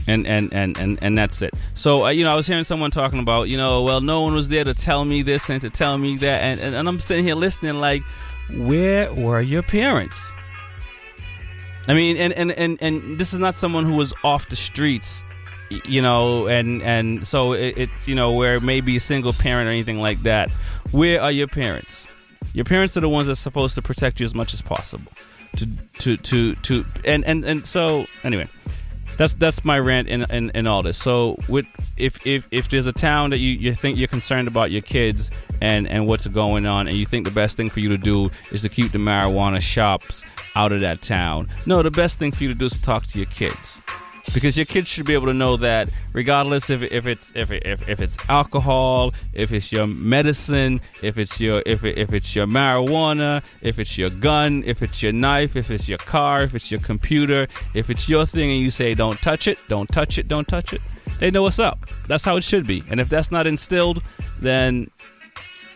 and and and and, and that's it. So uh, you know i was hearing someone talking about you know well no one was there to tell me this and to tell me that. And, and, and i'm sitting here listening like where were your parents? I mean and, and and and this is not someone who was off the streets you know and and so it, it's you know where maybe a single parent or anything like that. Where are your parents? Your parents are the ones that's supposed to protect you as much as possible. To to to to and and and so anyway that's that's my rant in, in, in all this. So with if, if if there's a town that you, you think you're concerned about your kids and, and what's going on and you think the best thing for you to do is to keep the marijuana shops out of that town. No, the best thing for you to do is to talk to your kids because your kids should be able to know that regardless if, if it's if, if, if it's alcohol if it's your medicine if it's your if, if it's your marijuana if it's your gun if it's your knife if it's your car if it's your computer if it's your thing and you say don't touch it don't touch it don't touch it they know what's up. That's how it should be. And if that's not instilled, then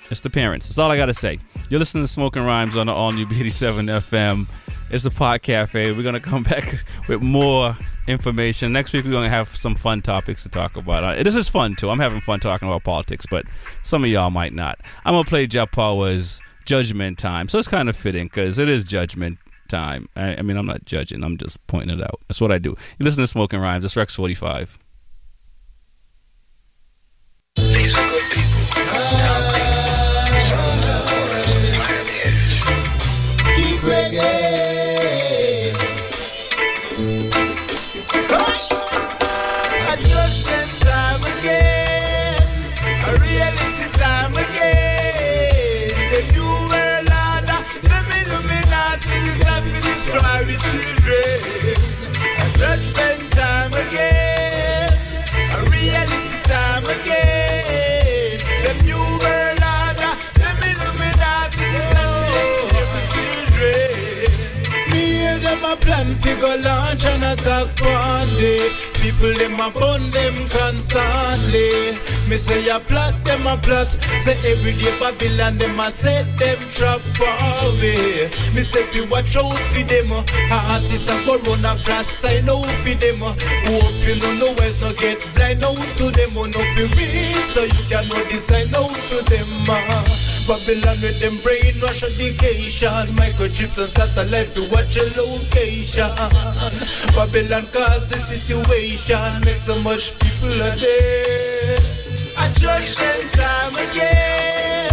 it's the parents. That's all I got to say. You're listening to Smoking Rhymes on the all new B87 FM. It's the Pot Cafe. We're going to come back with more information. Next week, we're going to have some fun topics to talk about. Uh, this is fun, too. I'm having fun talking about politics, but some of y'all might not. I'm going to play Jah Power's Judgment Time. So it's kind of fitting because it is Judgment Time. I, I mean, I'm not judging, I'm just pointing it out. That's what I do. You listen to Smoking Rhymes. It's Rex 45.
A a
go launch and attack one. People them a burn them constantly. Me say a plot them a plot. Say every day Babylon them a set them trap for away. Me say fi watch out for them. Artists and corona flash sign out for them. Hope you no know where's no get blind out to them. No fi read so you can know design know to them. Babylon with them brainwash education. Microchips and satellite to watch your location. Babylon cause the situation. Make so much people a dead
A judgment time again,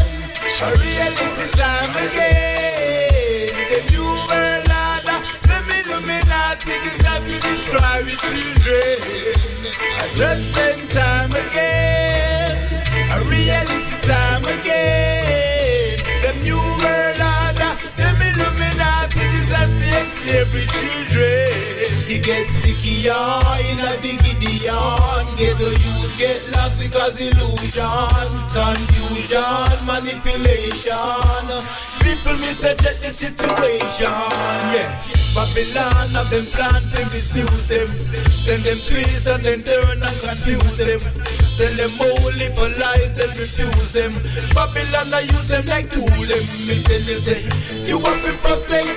a reality time again. The new world order, the Illuminati decide to destroy the children. A judgment time again, a reality time again. The children.
It gets stickier in a Gideon Get the youth get lost because illusion Confusion, manipulation. People misjudge the situation Yeah. Babylon have them plan to misuse them. Then them twist and then turn and confuse them. Tell them only for lies, then refuse them. Babylon I use them like tool them. Me tell you say You have to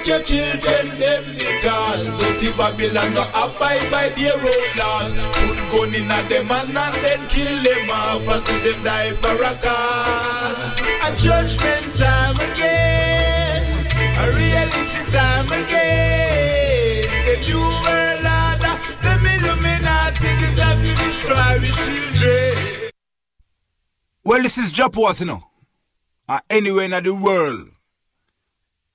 your children them Because dirty Babylon no abide by their own laws Put gun in a them and, and then kill them off And see them die for a cause
A judgment time again, a reality time again. The new world order, the Illuminati decide to destroy the children.
Well, this is Japas, you know. Uh, anywhere in the world,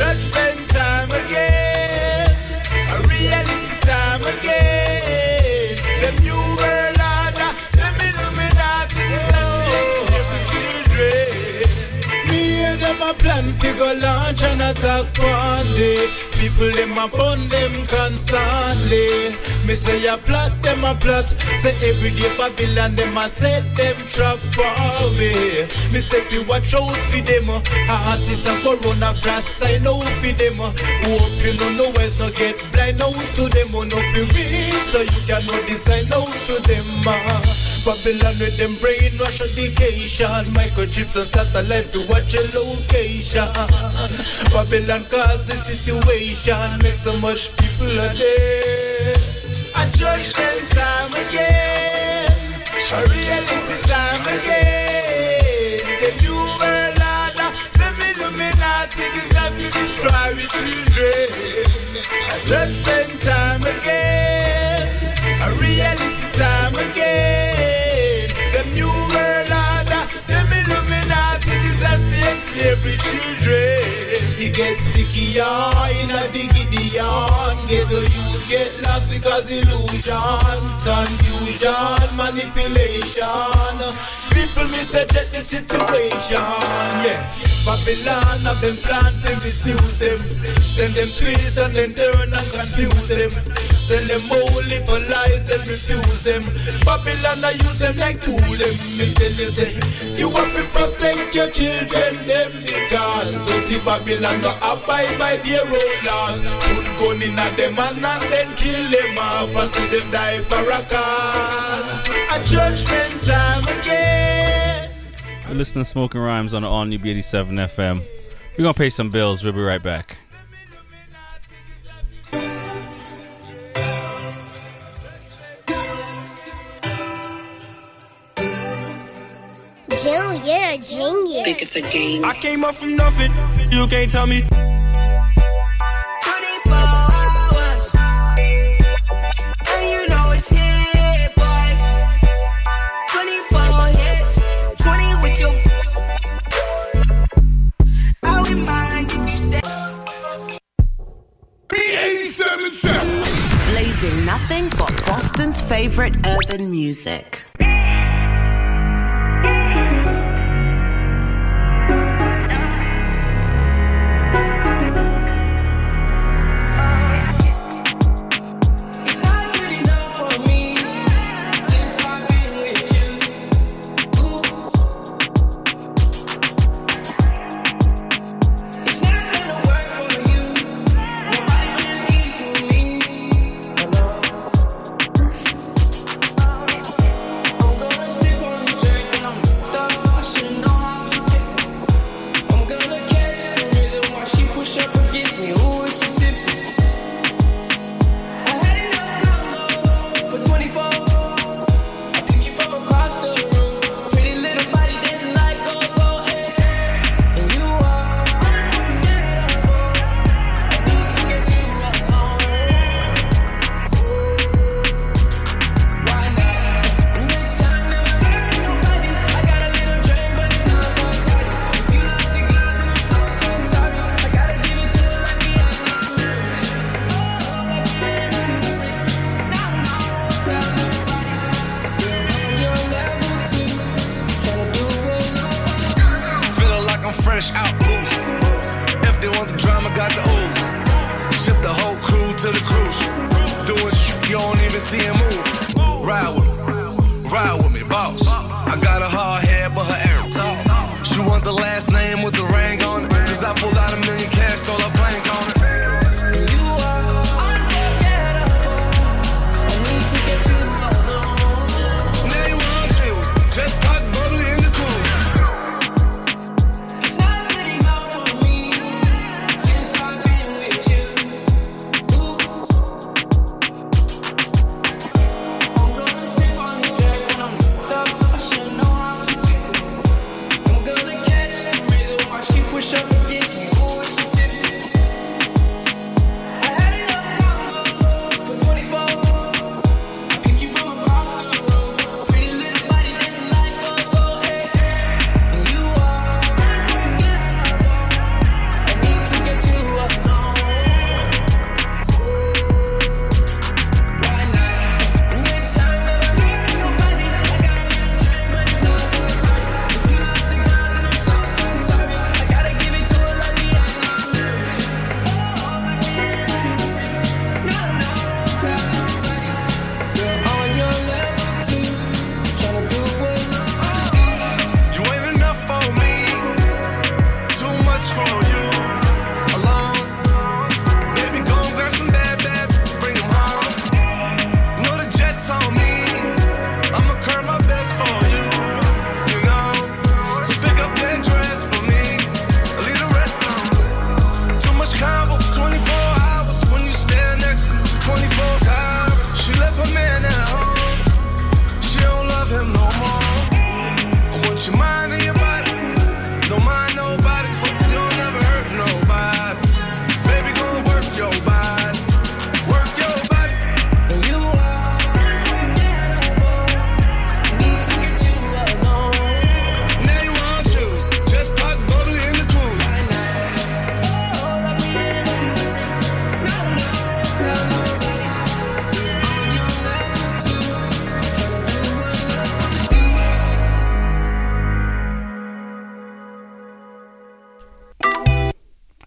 A
plan figure launch and attack day. People them a burn them constantly. Me say a plot them a plot. Say every day Babylon them a set them trap for away. Me say fi watch out for them. Artists a corona flash sign out fi them. Hope you no know where's no get blind out to them. No fi read so you can know design out to them. ah. Babylon with them brainwash education. Microchips and satellite to watch your location. Babylon cause the situation. Make so much people a dead
A judgment time again, a reality time again. The new world order, the Illuminati decide to destroy the children. A judgment time again, a reality time again. every children.
It gets stickier in a Gideon. Get a youth get lost because illusion, confusion, manipulation. People misset the situation. Yeah. Babylon have them plan to misuse them. Then them twist and then turn and confuse them. Then them only for lies, then refuse them. Babylon I use them like tool them. Me tell you say, you have to protect your children them because dirty Babylon don't abide by their own laws. Put gun in at them and, and then kill them off and see them die for a cause. A judgment time again.
You're listening to Smoking Rhymes on the All New B87 FM. We're going to pay some bills. We'll be right back.
Joe, you're a genius.
I think it's a game. I came up from nothing. You can't tell me.
Blazing nothing but Boston's favorite urban music.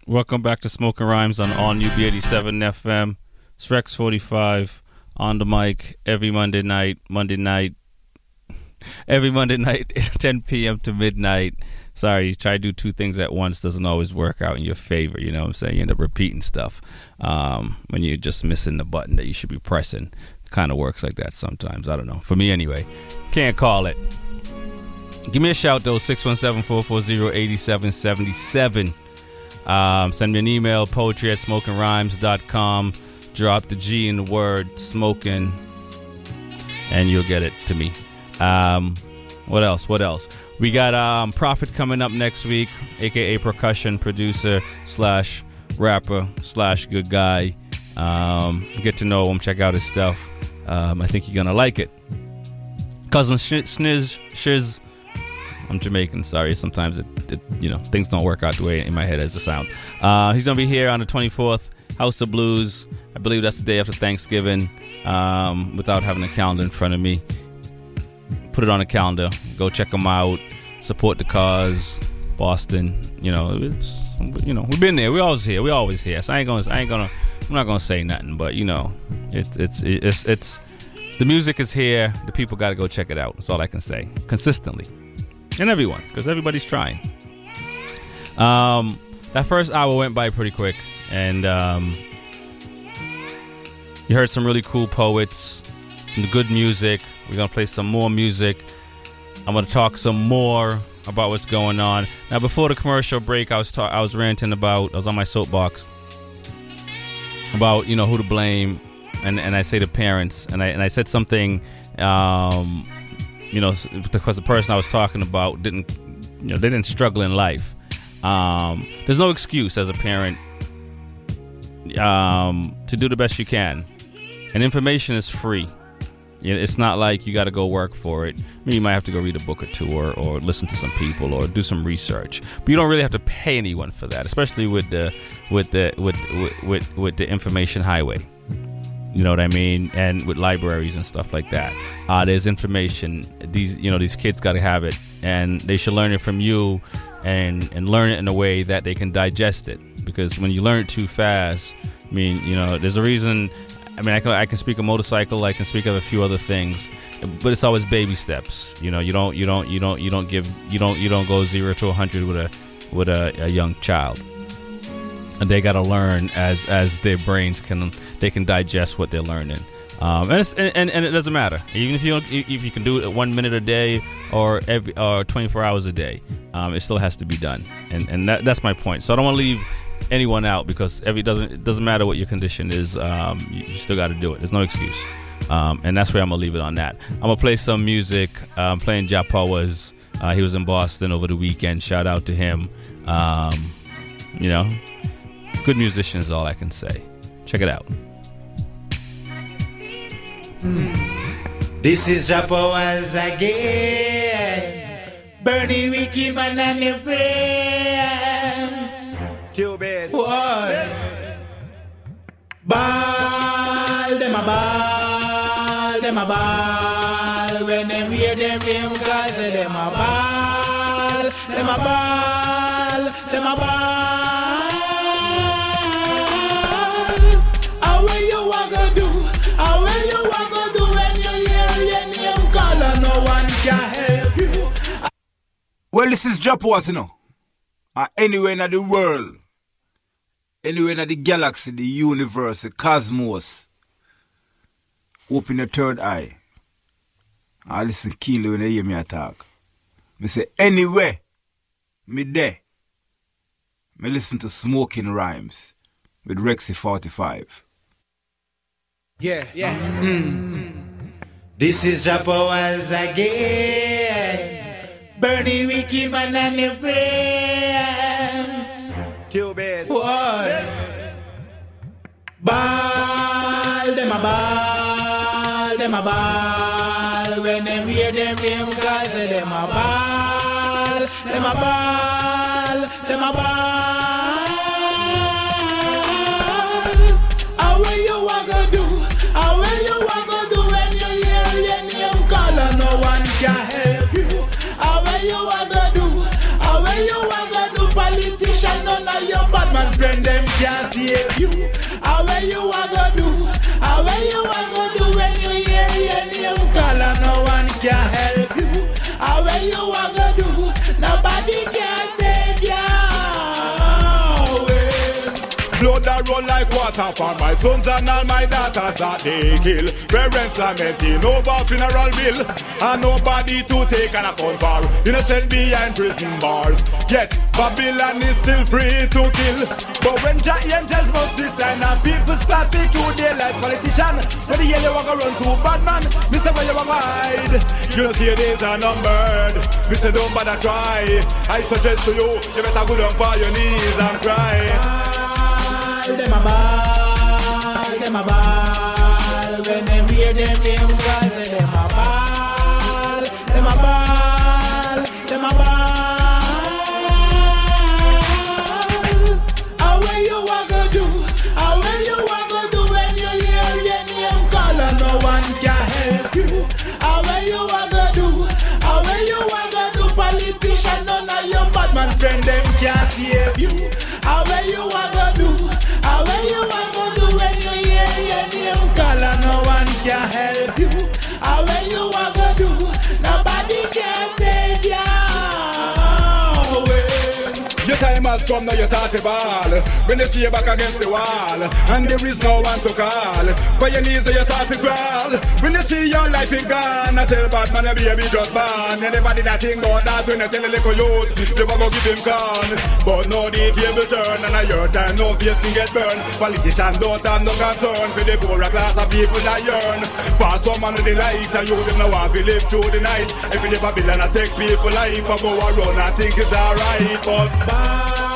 Welcome back to Smoking Rhymes on All New B87 FM. It's Rex 45 on the mic every Monday night. Monday night. Every Monday night, 10 p.m. to midnight. Sorry, you try to do two things at once doesn't always work out in your favor. You know what I'm saying? You end up repeating stuff um, when you're just missing the button that you should be pressing. Kind of works like that sometimes. I don't know. For me, anyway. Can't call it. Give me a shout though, 617-440-8777. Um, send me an email, poetry at smokingrhymes.com. Drop the G in the word smoking, and you'll get it to me. Um, what else? What else? We got um, Prophet coming up next week, aka percussion producer slash rapper slash good guy. Um, get to know him, check out his stuff. Um, I think you're gonna like it. Cousin Sh- Sniz Shiz. I'm Jamaican. Sorry, sometimes it, it, you know things don't work out the way in my head as a sound. Uh, he's gonna be here on the 24th, House of Blues. I believe that's the day after Thanksgiving. Um, without having a calendar in front of me, put it on a calendar. Go check him out. Support the cause. Boston. You know, it's you know we've been there. We always here. We always here. So I ain't gonna. I ain't gonna. I'm not gonna say nothing. But you know, it's it's it's it's the music is here. The people got to go check it out. That's all I can say. Consistently, and everyone, because everybody's trying. Um, that first hour went by pretty quick, and um, you heard some really cool poets, some good music. We're gonna play some more music. I'm gonna talk some more about what's going on. Now, before the commercial break, I was ta- I was ranting about I was on my soapbox about you know who to blame, and and I say the parents, and I and I said something, um, you know, because the person I was talking about didn't, you know, they didn't struggle in life. Um, there's no excuse as a parent um, to do the best you can, and information is free. It's not like you got to go work for it. I mean, you might have to go read a book or two, or, or listen to some people, or do some research. But you don't really have to pay anyone for that, especially with the with the with with with, with the information highway. You know what I mean? And with libraries and stuff like that, uh, there's information. These you know these kids got to have it, and they should learn it from you, and and learn it in a way that they can digest it. Because when you learn it too fast, I mean, you know, there's a reason. I mean, I can I can speak a motorcycle. I can speak of a few other things, but it's always baby steps. You know, you don't you don't you don't you don't give you don't you don't go zero to a hundred with a with a, a young child and they got to learn as as their brains can they can digest what they're learning. Um, and, it's, and and it doesn't matter. Even if you if you can do it one minute a day or every or 24 hours a day um, it still has to be done. And and that, that's my point. So I don't want to leave anyone out because every doesn't it doesn't matter what your condition is um, you, still got to do it. There's no excuse. Um, and that's where I'm gonna leave it on that. I'm gonna play some music. I'm playing Japawas uh, he was in Boston over the weekend. Shout out to him. Um, you know good musician is all I can say. Check it out. Hmm.
This is Japoas again. Burning wicked man and your friend.
Bears.
What? Ball, them a ball, them a ball. When them hear them name, say them a ball, them a ball, them a ball.
Well, this is Japawas, you know. Uh, anywhere in the world, anywhere in the galaxy, the universe, the cosmos, open your third eye. I listen keenly when they hear me talk. Me say, anywhere, me there. Me listen to Smoking Rhymes with Rexy 45.
Yeah, yeah. Mm. This is Japawas again. Burning wicked man and your friend.
Kill bears.
What? Ball, them a ball, them a ball. When them hear them name, guys say them a ball, them a ball, them a ball. Friend them can't save you. How you a
water for my sons and all my daughters that they kill. Parents lamenting over funeral bill, and nobody to take an account for. Innocent behind prison bars. Yet Babylon is still free to kill. But when angels must decide and people start to kill their life politician, when the hell you walk around to bad man, Mister where you walk hide. You see days are numbered. Mister don't bother try. I suggest to you, you better go down for your knees and cry.
Ball, them a ball, them a ball. When them hear them call, say them a ball, Your
come now you start to ball. When you see you back against the wall And there is no one to call. For your knees you start to crawl. When you see your life is gone I tell bad man your baby just born. Anybody that think about that when you tell a little youth You go give him con But no the table turn And at your time no face can get burned. Politicians don't have no concern For the poorer class of people that yearn. For some man with the light And you them now want to live through the night. Every day Babylon I take people life I go around and think it's alright. But
ball,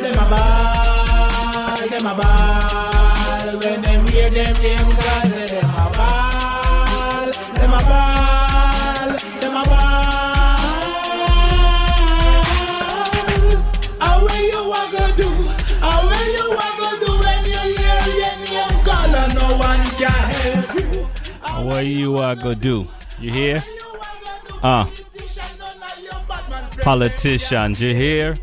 them a ball, them a ball. When them hear them name say them a ball, them a ball, them a ball. How where you a go do? How where you a go do when you hear your name call and no one can help you?
What you uh, go do? You hear? Uh. Politicians, you hear?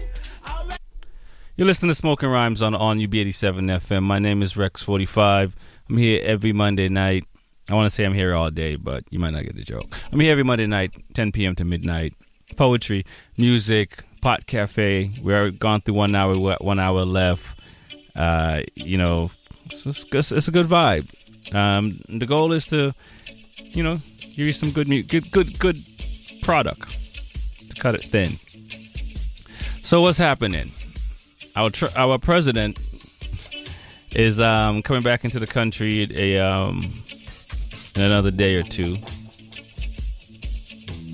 You're listening to Smoking Rhymes on, on UB87 FM. My name is Rex45. I'm here every Monday night. I want to say I'm here all day, but you might not get the joke. I'm here every Monday night, 10 p.m. to midnight. Poetry, music, pot cafe. We're gone through one hour, one hour left. Uh, you know, it's, it's, it's a good vibe. Um, the goal is to, you know, give you some good, good, good, good product to cut it thin. So what's happening? Our tr- our president is um, coming back into the country a um, in another day or two.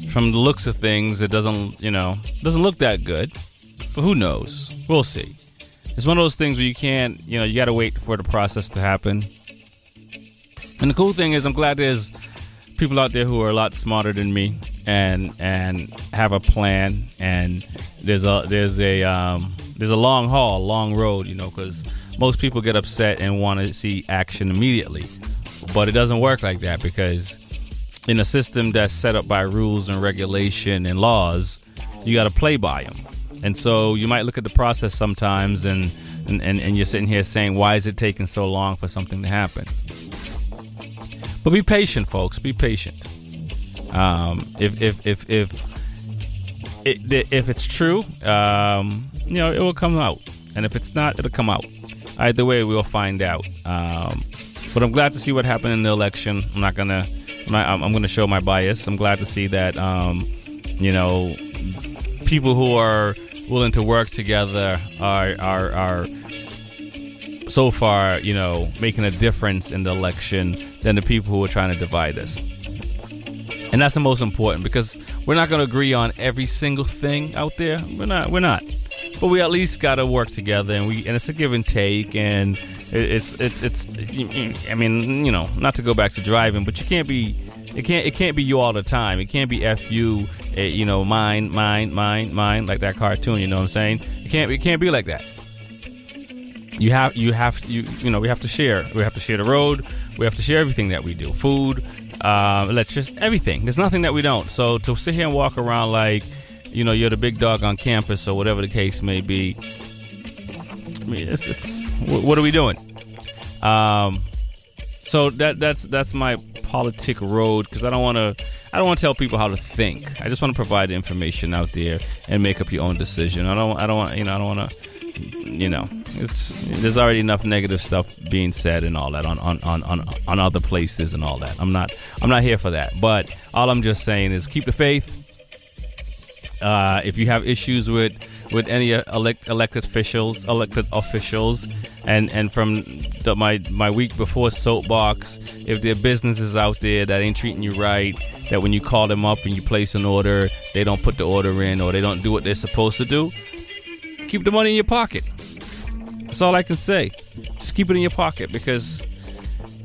From the looks of things, it doesn't you know doesn't look that good, but who knows? We'll see. It's one of those things where you can't you know you got to wait for the process to happen. And the cool thing is, I'm glad there's people out there who are a lot smarter than me and and have a plan and there's a there's a um, there's a long haul, long road, you know, because most people get upset and want to see action immediately, but it doesn't work like that because in a system that's set up by rules and regulation and laws, you got to play by them, and so you might look at the process sometimes and. And, and, and you're sitting here saying, why is it taking so long for something to happen? But be patient, folks. Be patient. Um, if if if if if it's true, um, you know, it will come out, and if it's not, it'll come out. Either way, we'll find out. Um, but I'm glad to see what happened in the election. I'm not gonna, I'm, not, I'm gonna show my bias. I'm glad to see that, um, you know, people who are willing to work together are are are so far, you know, making a difference in the election than the people who are trying to divide us. And that's the most important because we're not going to agree on every single thing out there. We're not. We're not. But we at least got to work together, and we and it's a give and take, and it's it's it's. I mean, you know, not to go back to driving, but you can't be. It can't. It can't be you all the time. It can't be f you. eh, You know, mine, mine, mine, mine, like that cartoon. You know what I'm saying? It can't. It can't be like that you have you have you you know we have to share we have to share the road we have to share everything that we do food uh, electricity everything there's nothing that we don't so to sit here and walk around like you know you're the big dog on campus or whatever the case may be I mean, it's, it's wh- what are we doing? Um, so that that's that's my politic road because I don't want to I don't want to tell people how to think. I just want to provide the information out there and make up your own decision. I don't I don't want you know I don't want to you know it's there's already enough negative stuff being said and all that on on, on, on on other places and all that. I'm not I'm not here for that. But all I'm just saying is keep the faith. Uh, if you have issues with with any elect, elected officials, elected officials, and and from the, my my week before soapbox, if there are businesses out there that ain't treating you right, that when you call them up and you place an order, they don't put the order in or they don't do what they're supposed to do, keep the money in your pocket. That's all I can say. Just keep it in your pocket because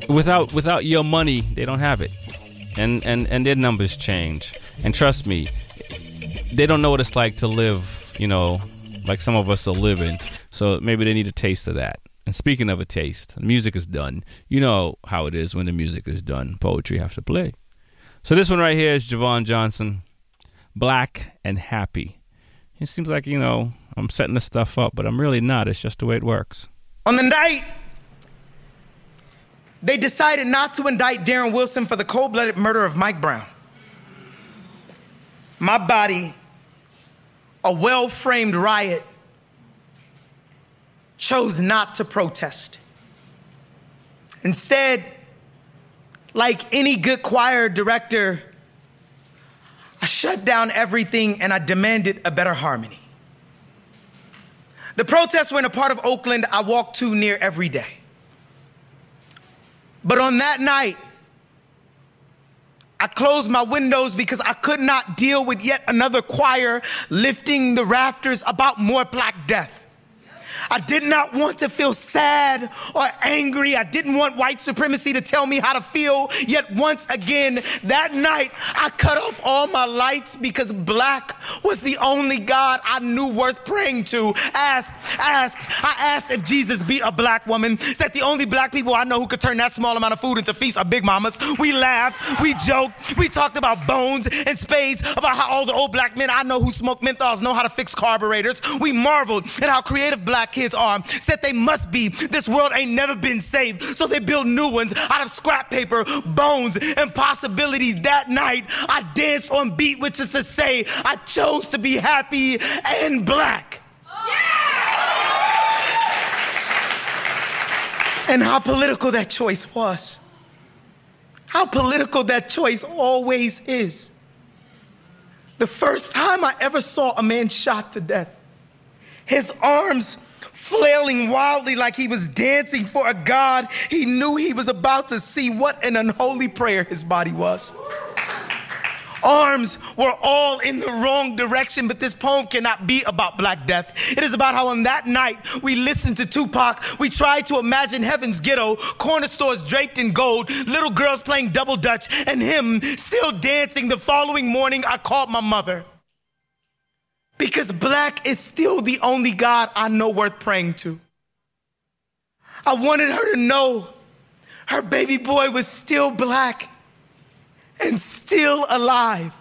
without without your money, they don't have it, and and and their numbers change. And trust me, they don't know what it's like to live, you know, like some of us are living. So maybe they need a taste of that. And speaking of a taste, the music is done. You know how it is when the music is done. Poetry have to play. So this one right here is Javon Johnson, Black and Happy. It seems like, you know, I'm setting this stuff up, but I'm really not. It's just the way it works.
On the night, they decided not to indict Darren Wilson for the cold blooded murder of Mike Brown. My body, a well framed riot, chose not to protest. Instead, like any good choir director, I shut down everything and I demanded a better harmony. The protests were in a part of Oakland I walk to near every day. But on that night, I closed my windows because I could not deal with yet another choir lifting the rafters about more Black death. I did not want to feel sad or angry. I didn't want white supremacy to tell me how to feel. Yet once again, that night, I cut off all my lights because black was the only God I knew worth praying to. Asked, asked, I asked if Jesus be a black woman. Is that the only black people I know who could turn that small amount of food into feasts are big mamas. We laughed, we joked, we talked about bones and spades, about how all the old black men I know who smoke menthols know how to fix carburetors. We marveled at how creative black kids are. Said they must be. This world ain't never been saved. So they build new ones out of scrap paper, bones, and possibilities. That night, I danced on beat, which is to say, I chose to be happy and black. And how political that choice was. How political that choice always is. The first time I ever saw a man shot to death, his arms flailing wildly like he was dancing for a God he knew he was about to see. What an unholy prayer his body was. Arms were all in the wrong direction, but this poem cannot be about Black Death. It is about how on that night we listened to Tupac, we tried to imagine heaven's ghetto, corner stores draped in gold, little girls playing double dutch, and him still dancing. The following morning, I called my mother. Because black is still the only God I know worth praying to. I wanted her to know her baby boy was still black and still alive.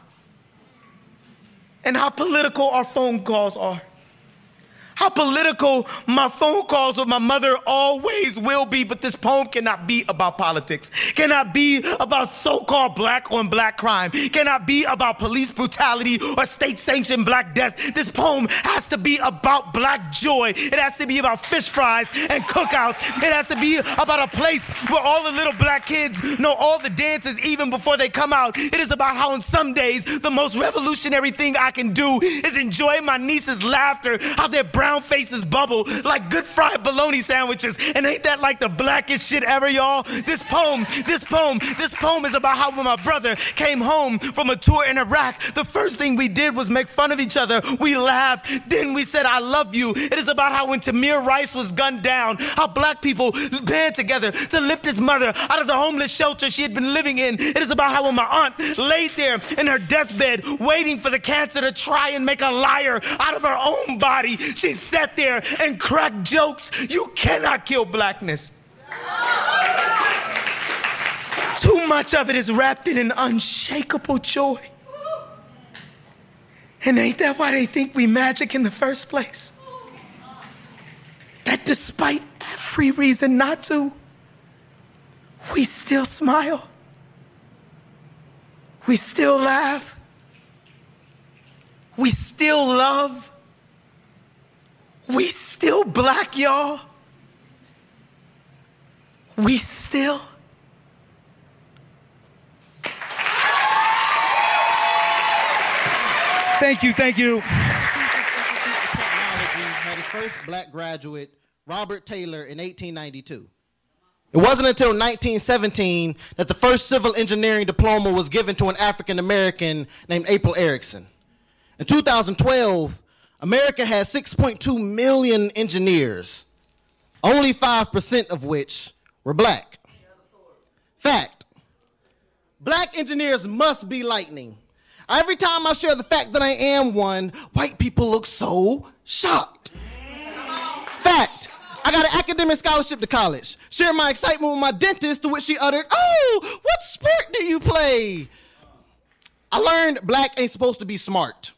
And how political our phone calls are. How political my phone calls with my mother always will be, but this poem cannot be about politics, cannot be about so called black on black crime, cannot be about police brutality or state sanctioned black death. This poem has to be about black joy. It has to be about fish fries and cookouts. It has to be about a place where all the little black kids know all the dances even before they come out. It is about how, on some days, the most revolutionary thing I can do is enjoy my niece's laughter, how their brown faces bubble like good fried bologna sandwiches. And ain't that like the blackest shit ever, y'all? This poem, this poem, this poem is about how when my brother came home from a tour in Iraq, the first thing we did was make fun of each other. We laughed. Then we said, I love you. It is about how when Tamir Rice was gunned down, how black people band together to lift his mother out of the homeless shelter she had been living in. It is about how when my aunt laid there in her deathbed, waiting for the cancer to try and make a liar out of her own body, she sat there and cracked jokes. You cannot kill blackness. Too much of it is wrapped in an unshakable joy. And ain't that why they think we magic in the first place? That despite every reason not to, we still smile. We still laugh. We still love. We still black, y'all. We still.
Thank you, thank you.
had his first black graduate, Robert Taylor, in 1892. It wasn't until 1917 that the first civil engineering diploma was given to an African American named April Erickson. In 2012, America has 6.2 million engineers, only 5% of which were black. Fact Black engineers must be lightning. Every time I share the fact that I am one, white people look so shocked. Fact I got an academic scholarship to college. Share my excitement with my dentist, to which she uttered, Oh, what sport do you play? I learned black ain't supposed to be smart.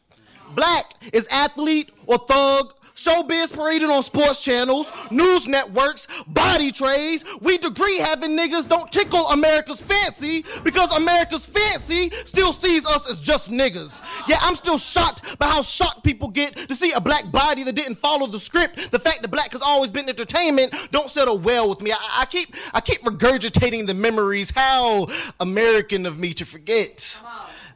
Black is athlete or thug, showbiz paraded on sports channels, news networks, body trays. We degree having niggas don't tickle America's fancy because America's fancy still sees us as just niggas. Yeah, I'm still shocked by how shocked people get to see a black body that didn't follow the script. The fact that black has always been entertainment don't settle well with me. I, I keep I keep regurgitating the memories. How American of me to forget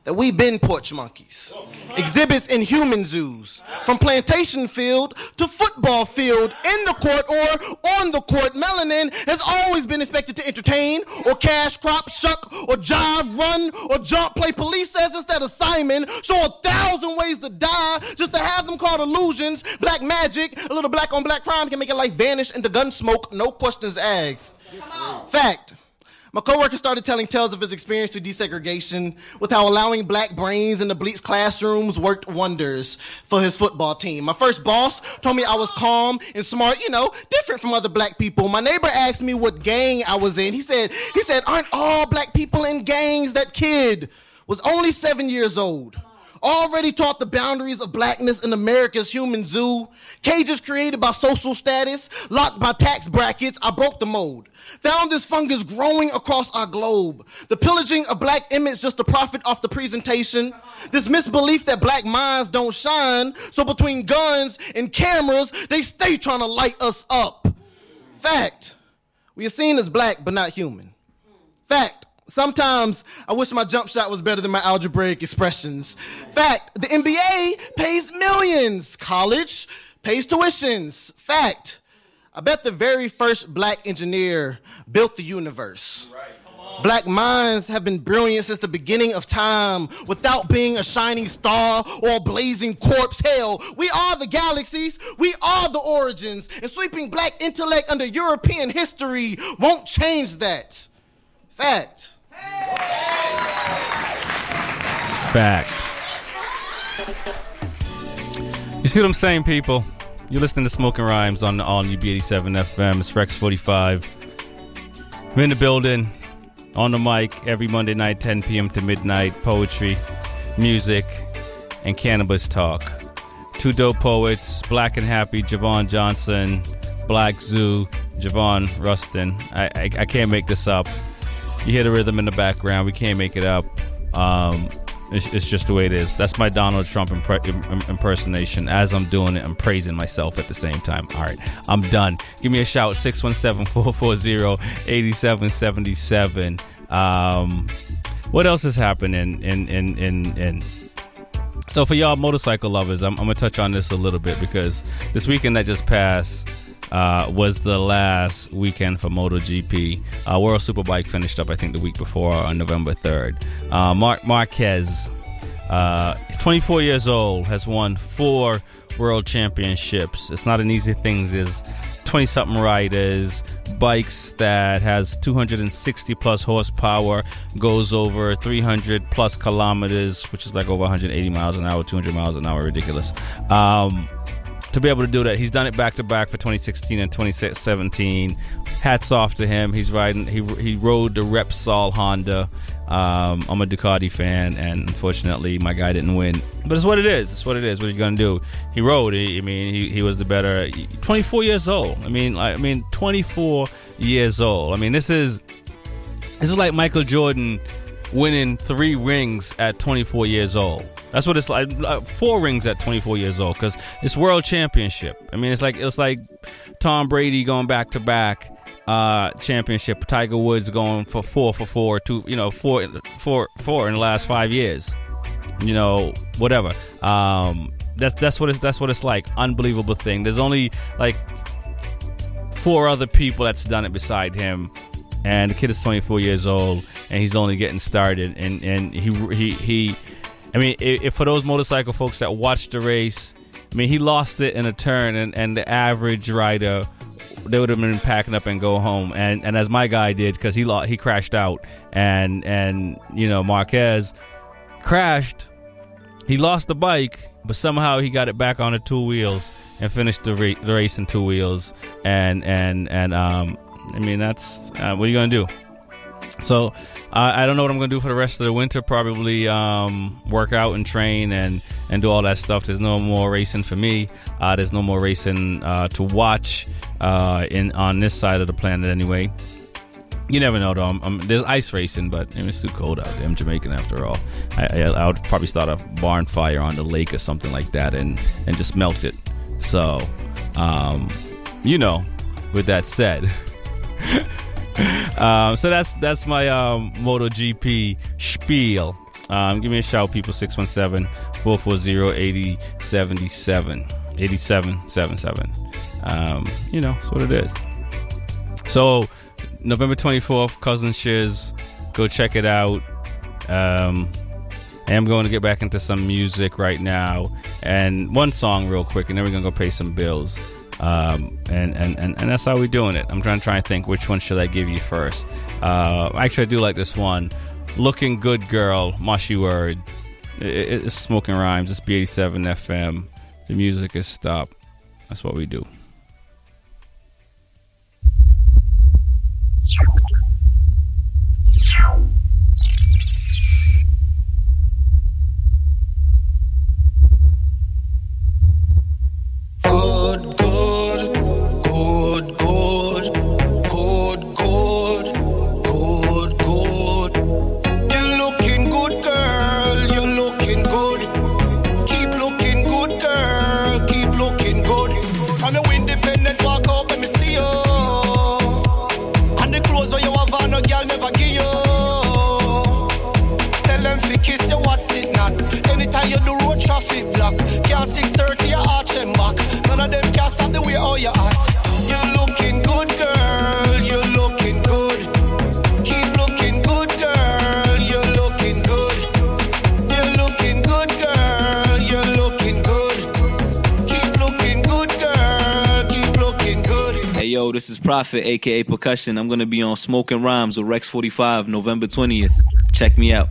that we've been porch monkeys. Exhibits in human zoos, from plantation field to football field, in the court or on the court. Melanin has always been expected to entertain, or cash crop, shuck, or jive, run, or jump, play police says instead of Simon, show a thousand ways to die just to have them called illusions. Black magic, a little black on black crime can make your life vanish into gun smoke, no questions asked. Fact. My coworker started telling tales of his experience through desegregation, with how allowing black brains in the bleach classrooms worked wonders for his football team. My first boss told me I was calm and smart, you know, different from other black people. My neighbor asked me what gang I was in. He said, he said, aren't all black people in gangs? That kid was only seven years old already taught the boundaries of blackness in America's human zoo. Cages created by social status, locked by tax brackets. I broke the mold. Found this fungus growing across our globe. The pillaging of black image just to profit off the presentation. This misbelief that black minds don't shine. So between guns and cameras, they stay trying to light us up. Fact. We are seen as black, but not human. Fact. Sometimes I wish my jump shot was better than my algebraic expressions. Fact, the NBA pays millions. College pays tuitions. Fact, I bet the very first black engineer built the universe. Black minds have been brilliant since the beginning of time without being a shining star or a blazing corpse. Hell, we are the galaxies, we are the origins, and sweeping black intellect under European history won't change that. Fact.
Fact. You see what I'm saying, people? You're listening to Smoking Rhymes on the all new B87 FM. It's Rex 45. We're in the building, on the mic every Monday night, 10 p.m. to midnight. Poetry, music, and cannabis talk. Two dope poets, Black and Happy, Javon Johnson, Black Zoo, Javon Rustin. I, I, I can't make this up. You hear the rhythm in the background. We can't make it up. Um, it's, it's just the way it is. That's my Donald Trump impre- impersonation. As I'm doing it, I'm praising myself at the same time. All right, I'm done. Give me a shout 617 440 8777. Um, what else is happening in, in, in, in, so for y'all motorcycle lovers, I'm, I'm gonna touch on this a little bit because this weekend that just passed uh, was the last weekend for MotoGP. Uh, World Superbike finished up, I think, the week before on November 3rd. Uh, Marc Marquez, uh, 24 years old, has won four world championships. It's not an easy thing. There's 20 something riders, bikes that has 260 plus horsepower, goes over 300 plus kilometers, which is like over 180 miles an hour, 200 miles an hour, ridiculous. Um, to be able to do that. He's done it back to back for 2016 and 2017. Hats off to him. He's riding. He he rode the Repsol Honda. Um, I'm a Ducati fan, and unfortunately, my guy didn't win. But it's what it is. It's what it is. What are you gonna do? He rode. He, I mean, he, he was the better. 24 years old. I mean, I mean, 24 years old. I mean, this is this is like Michael Jordan winning three rings at 24 years old. That's what it's like. Four rings at 24 years old because it's world championship. I mean, it's like it's like Tom Brady going back to back uh championship. Tiger Woods going for four for four, two you know four four four in the last five years. You know whatever. Um, that's that's what it's that's what it's like. Unbelievable thing. There's only like four other people that's done it beside him and the kid is 24 years old and he's only getting started and and he he he I mean if, if for those motorcycle folks that watched the race I mean he lost it in a turn and and the average rider they would have been packing up and go home and and as my guy did because he lost, he crashed out and and you know Marquez crashed he lost the bike, but somehow he got it back on the two wheels and finished the, the race in two wheels. And and and um, I mean that's uh, what are you gonna do? So I don't know what I'm gonna do for the rest of the winter. Probably um, work out and train and and do all that stuff. There's no more racing for me. Uh, there's no more racing uh, to watch uh, in on this side of the planet anyway. You never know though. I'm, I'm- there's ice racing, but I mean, it's too cold out there. I'm Jamaican after all. I, I, I would probably start a barn fire on the lake or something like that, and and just melt it. So, um, you know. With that said, um, so that's that's my um, MotoGP spiel. Um, give me a shout, people. 617-440-8077. 8777. Um, you know, that's what it is. So, November 24th, Cousin Shiz. Go check it out. Um, I am going to get back into some music right now. And one song, real quick, and then we're going to go pay some bills. Um, and, and, and, and that's how we're doing it. I'm trying to try and think which one should I give you first. Uh, actually, I do like this one. Looking Good Girl, Mushy Word. It, it- it's Smoking Rhymes. It's B87 FM. The music is stopped. That's what we do.
Good,
Prophet, aka Percussion. I'm gonna be on Smoking Rhymes with Rex 45 November 20th. Check me out.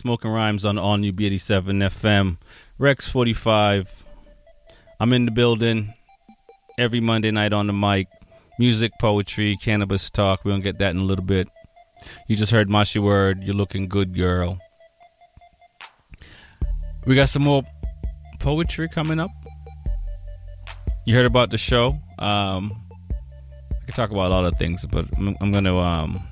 Smoking Rhymes on All New B87 FM. Rex 45. I'm in the building every Monday night on the mic. Music, poetry, cannabis talk. We're going to get that in a little bit. You just heard Mashi Word. You're looking good, girl. We got some more poetry coming up. You heard about the show. Um, I could talk about a lot of things, but I'm, I'm going to. Um,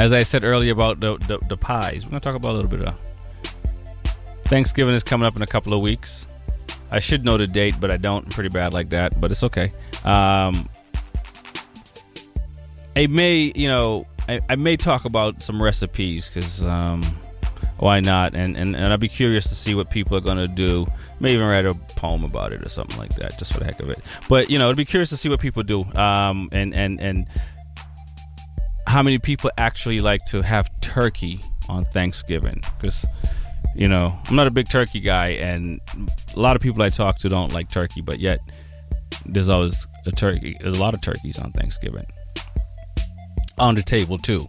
As I said earlier about the, the, the pies, we're going to talk about a little bit of Thanksgiving is coming up in a couple of weeks. I should know the date, but I don't. I'm pretty bad like that, but it's okay. Um, I may, you know, I, I may talk about some recipes because um, why not? And, and and I'd be curious to see what people are going to do. May even write a poem about it or something like that, just for the heck of it. But you know, I'd be curious to see what people do. Um, and and and how many people actually like to have turkey on Thanksgiving? Because you know, I'm not a big turkey guy, and a lot of people I talk to don't like turkey, but yet there's always a turkey. There's a lot of turkeys on Thanksgiving on the table too.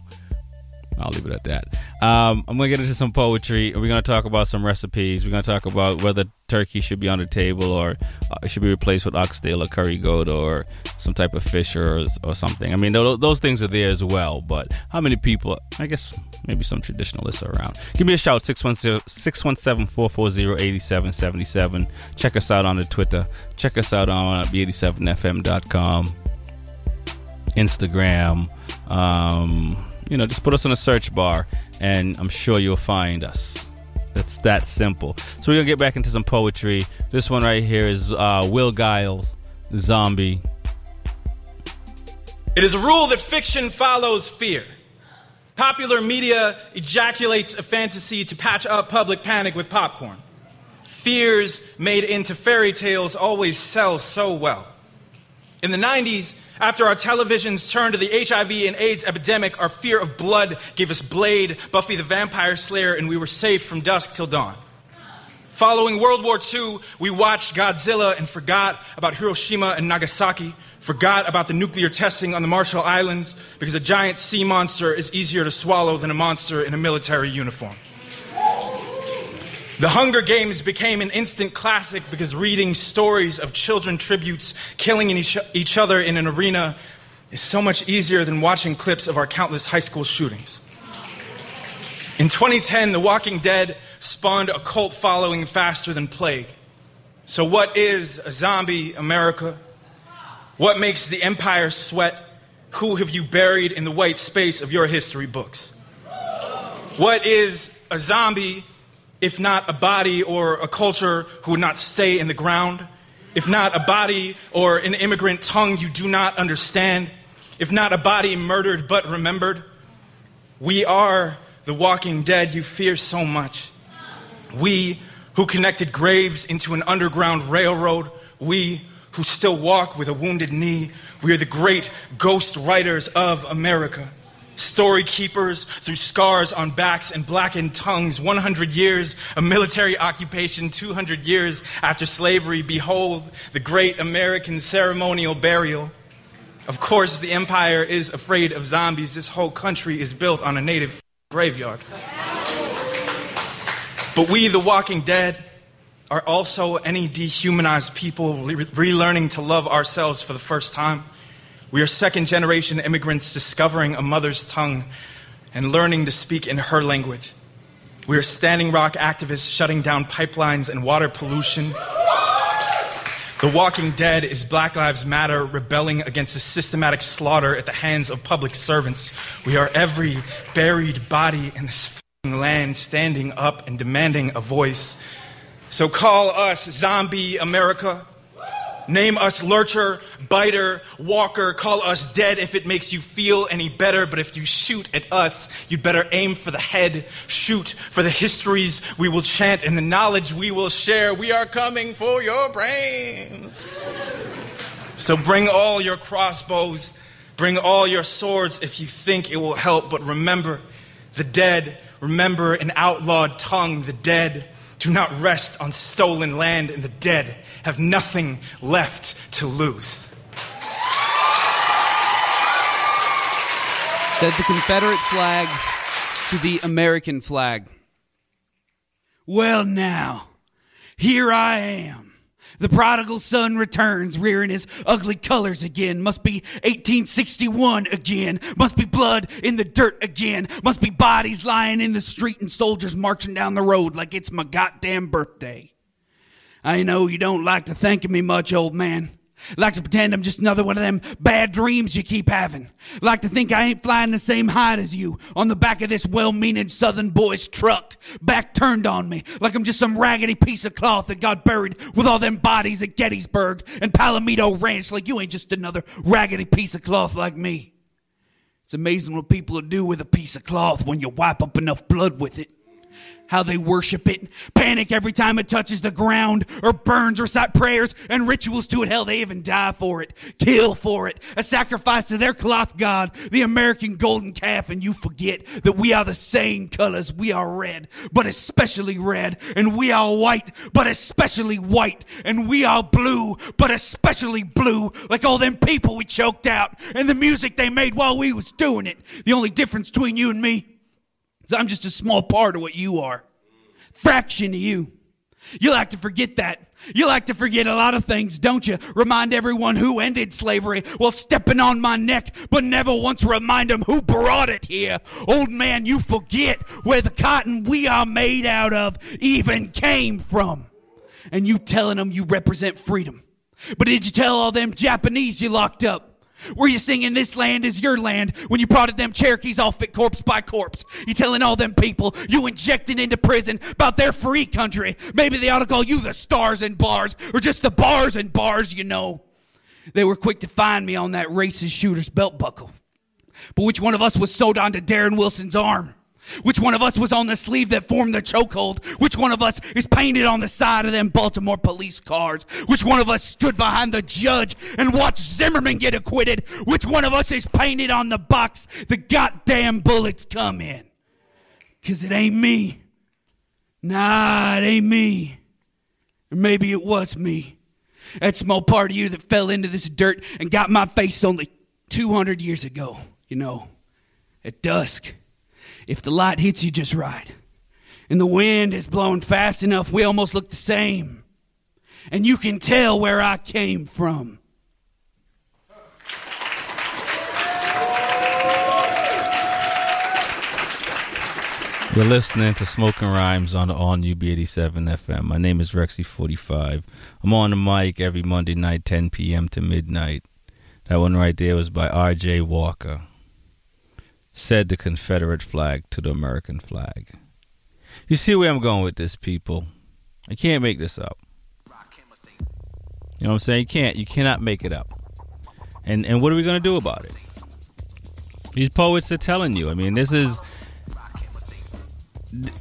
I'll leave it at that. Um, I'm gonna get into some poetry. We're gonna talk about some recipes. We're gonna talk about whether turkey should be on the table or uh, should be replaced with oxtail or curry goat or some type of fish or or something. I mean, those, those things are there as well. But how many people? I guess maybe some traditionalists are around. Give me a shout 617-440-8777. Check us out on the Twitter. Check us out on b87fm.com, Instagram. Um, you know, just put us in a search bar, and I'm sure you'll find us. It's that simple. So we're gonna get back into some poetry. This one right here is uh, Will Giles, Zombie.
It is a rule that fiction follows fear. Popular media ejaculates a fantasy to patch up public panic with popcorn. Fears made into fairy tales always sell so well. In the 90s, after our televisions turned to the HIV and AIDS epidemic, our fear of blood gave us Blade, Buffy the Vampire Slayer, and we were safe from dusk till dawn. Following World War II, we watched Godzilla and forgot about Hiroshima and Nagasaki, forgot about the nuclear testing on the Marshall Islands, because a giant sea monster is easier to swallow than a monster in a military uniform. The Hunger Games became an instant classic because reading stories of children tributes killing each, other in an arena is so much easier than watching clips of our countless high school shootings. In 2010, The Walking Dead spawned a cult following faster than plague. So, what is a zombie America? What makes the empire sweat? Who have you buried in the white space of your history books? What is a zombie if not a body or a culture who would not stay in the ground? If not a body or an immigrant tongue you do not understand? If not a body murdered but remembered? We are the walking dead you fear so much. We who connected graves into an underground railroad. We who still walk with a wounded knee. We are the great ghost writers of America. Story keepers through scars on backs and blackened tongues. 100 years of military occupation, 200 years after slavery. Behold the great American ceremonial burial. Of course, the Empire is afraid of zombies. This whole country is built on a native graveyard. But we, the walking dead, are also any dehumanized people re- relearning to love ourselves for the first time. We are second generation immigrants discovering a mother's tongue and learning to speak in her language. We are Standing Rock activists shutting down pipelines and water pollution. The Walking Dead is Black Lives Matter rebelling against a systematic slaughter at the hands of public servants. We are every buried body in this land standing up and demanding a voice. So call us Zombie America. Name us Lurcher, Biter, Walker. Call us dead if it makes you feel any better. But if you shoot at us, you'd better aim for the head. Shoot for the histories we will chant and the knowledge we will share. We are coming for your brains. So bring all your crossbows, bring all your swords if you think it will help. But remember the dead, remember an outlawed tongue, the dead. Do not rest on stolen land, and the dead have nothing left to lose.
Said the Confederate flag to the American flag. Well, now, here I am. The prodigal son returns, rearing his ugly colors again. Must be 1861 again. Must be blood in the dirt again. Must be bodies lying in the street and soldiers marching down the road like it's my goddamn birthday. I know you don't like to think of me much, old man. Like to pretend I'm just another one of them bad dreams you keep having. Like to think I ain't flying the same height as you on the back of this well-meaning southern boy's truck, back turned on me, like I'm just some raggedy piece of cloth that got buried with all them bodies at Gettysburg and Palmito Ranch, like you ain't just another raggedy piece of cloth like me. It's amazing what people will do with a piece of cloth when you wipe up enough blood with it how they worship it, panic every time it touches the ground, or burns, recite prayers and rituals to it. Hell, they even die for it, kill for it, a sacrifice to their cloth god, the American golden calf, and you forget that we are the same colors. We are red, but especially red, and we are white, but especially white, and we are blue, but especially blue, like all them people we choked out, and the music they made while we was doing it. The only difference between you and me I'm just a small part of what you are. Fraction of you. You like to forget that. You like to forget a lot of things, don't you? Remind everyone who ended slavery while stepping on my neck, but never once remind them who brought it here. Old man, you forget where the cotton we are made out of even came from. And you telling them you represent freedom. But did you tell all them Japanese you locked up? Were you singing this land is your land when you prodded them Cherokees off it corpse by corpse? You telling all them people you injected into prison about their free country. Maybe they ought to call you the stars and bars or just the bars and bars, you know. They were quick to find me on that racist shooter's belt buckle. But which one of us was sewed onto Darren Wilson's arm? Which one of us was on the sleeve that formed the chokehold? Which one of us is painted on the side of them Baltimore police cars? Which one of us stood behind the judge and watched Zimmerman get acquitted? Which one of us is painted on the box the goddamn bullets come in? Cause it ain't me. Nah, it ain't me. Or maybe it was me. That small part of you that fell into this dirt and got my face only 200 years ago, you know, at dusk if the light hits you just right and the wind is blowing fast enough, we almost look the same. And you can tell where I came from.
You're listening to Smoking Rhymes on the all new B87 FM. My name is Rexy45. I'm on the mic every Monday night, 10 p.m. to midnight. That one right there was by R.J. Walker said the Confederate flag to the American flag. You see where I'm going with this, people? I can't make this up. You know what I'm saying? You can't. You cannot make it up. And and what are we gonna do about it? These poets are telling you. I mean, this is.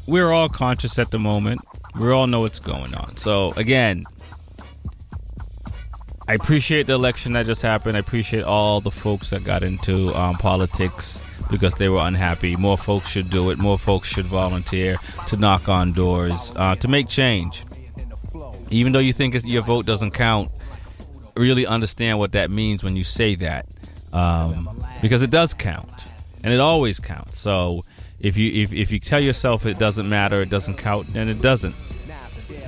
We're all conscious at the moment. We all know what's going on. So again, I appreciate the election that just happened. I appreciate all the folks that got into um, politics because they were unhappy. More folks should do it. More folks should volunteer to knock on doors uh, to make change. Even though you think your vote doesn't count, really understand what that means when you say that. um, because it does count, and it always counts. So if you if, if you tell yourself it doesn't matter, it doesn't count, then it doesn't.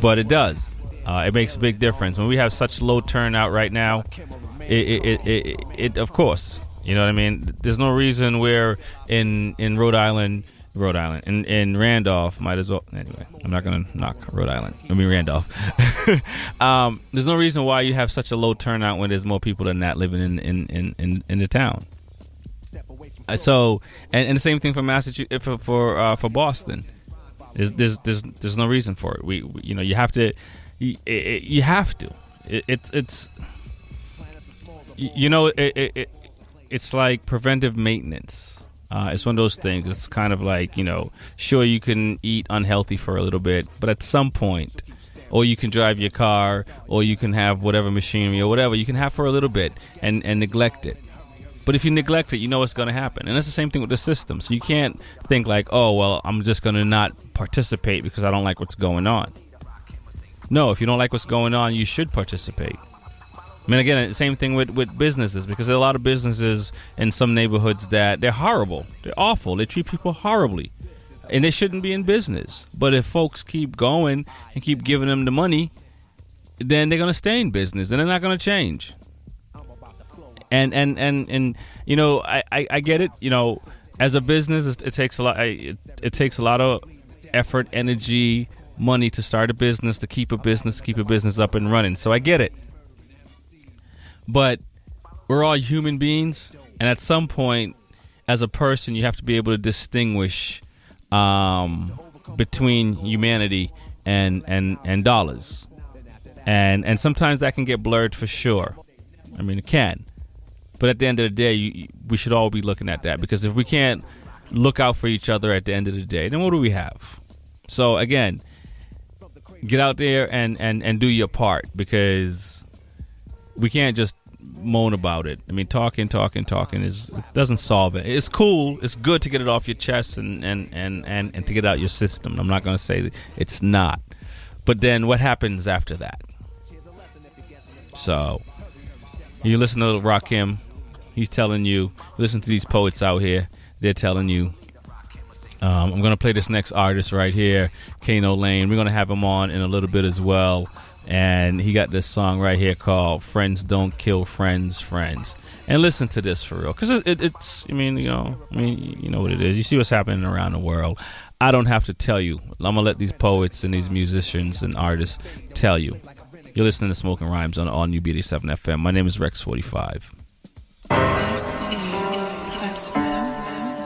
But it does. Uh, it makes a big difference when we have such low turnout right now. It it, it, it, it of course you know what I mean. There's no reason where in in Rhode Island. Rhode Island in in Randolph might as well. Anyway, I'm not gonna knock Rhode Island. I mean Randolph. um, there's no reason why you have such a low turnout when there's more people than that living in in in in, in the town. Uh, so, and, and the same thing for Massachusetts for for, uh, for Boston. There's, there's there's there's no reason for it. We, we you know you have to you, you have to. It, it's it's you know it it's like preventive maintenance. Uh, it's one of those things. It's kind of like you know, sure you can eat unhealthy for a little bit, but at some point, or you can drive your car, or you can have whatever machinery or whatever you can have for a little bit and and neglect it. But if you neglect it, you know what's going to happen, and it's the same thing with the system. So you can't think like, oh well, I'm just going to not participate because I don't like what's going on. No, if you don't like what's going on, you should participate. I mean, again, same thing with, with businesses because there are a lot of businesses in some neighborhoods that they're horrible, they're awful, they treat people horribly, and they shouldn't be in business. But if folks keep going and keep giving them the money, then they're going to stay in business and they're not going to change. And and and and you know, I, I, I get it. You know, as a business, it, it takes a lot. It, it takes a lot of effort, energy, money to start a business, to keep a business, keep a business up and running. So I get it but we're all human beings, and at some point, as a person, you have to be able to distinguish um, between humanity and and and dollars, and and sometimes that can get blurred for sure. I mean, it can, but at the end of the day, you, we should all be looking at that because if we can't look out for each other at the end of the day, then what do we have? So again, get out there and and and do your part because we can't just moan about it. I mean, talking, talking, talking is doesn't solve it. It's cool. It's good to get it off your chest and and and and, and to get out your system. I'm not going to say it's not, but then what happens after that? So you listen to Rakim. He's telling you. Listen to these poets out here. They're telling you. Um, I'm going to play this next artist right here, Kano Lane. We're going to have him on in a little bit as well and he got this song right here called "Friends Don't Kill Friends, Friends." And listen to this for real, because it, it, it's. I mean, you know, I mean, you know what it is. You see what's happening around the world. I don't have to tell you. I'm gonna let these poets and these musicians and artists tell you. You're listening to Smoking Rhymes on all New B87 FM. My name is Rex45.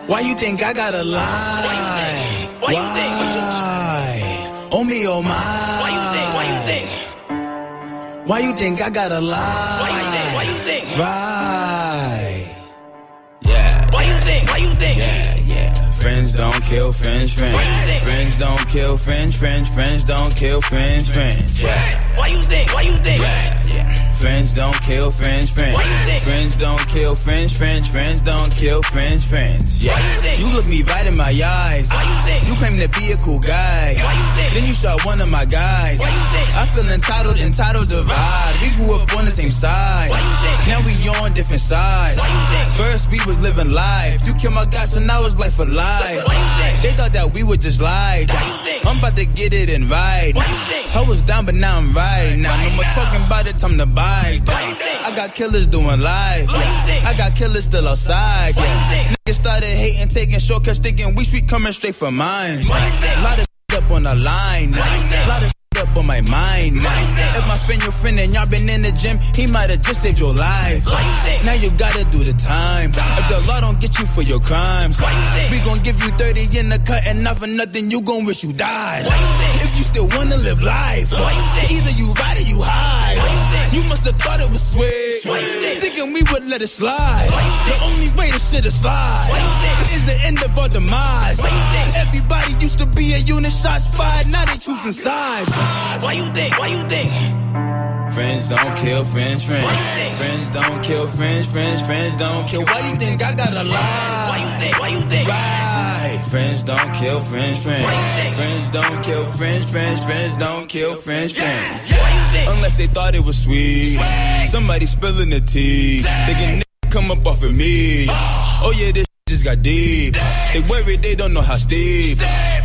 Why you think I gotta lie? Why? you? Why? Oh me, oh my. Why you think I gotta lie? Why you think? Why you think? Right. Yeah. Why you think? Why you think? Yeah, yeah. Friends don't kill friends, friends. Friends don't kill friends, friends. Friends don't kill friends, friends. Yeah. Why you think? Why you think? Yeah, yeah. Friends don't kill friends, friends. Friends don't kill friends, friends. Friends don't kill friends, friends. Yeah. You look me right in my eyes. You claim to be a cool guy. Then you shot one of my guys. I feel entitled, entitled to ride. We grew up on the same side. Now we on different sides. First we was living life. You killed my guy, so now it's life for life. They thought that we would just lie. I'm about to get it and ride. I was down, but now I'm right. Now no more talking about it, time to buy. I got killers doing live. I got killers still outside. Niggas started hating, taking shortcuts, thinking we sweet coming straight from mine. A lot of up on the line. A lot of up on my mind now. If my friend your friend and y'all been in the gym, he might have just saved your life. Now you gotta do the time. If the law don't get you for your crimes, we gon' give you 30 in the cut and not for nothing, you gon' wish you died. If you still wanna live life, either you ride or you hide. You must have thought it was sweet. Thinking we would let it slide. The only way to shit is slide is the end of our demise. Everybody used to be a unit, shots fired, now they choosing sides. Why you think? Why you think? Friends don't kill friends, friends. Friends don't kill friends, friends. Friends don't kill. Why you think I gotta lie? Why you think? Why you think? Friends don't kill friends, friends. Friends don't kill friends, friends. Friends don't kill friends, friends. Unless they thought it was sweet. Somebody spilling the tea. Thinking come up off of me. Oh yeah, this just got deep. They worry they don't know how steep.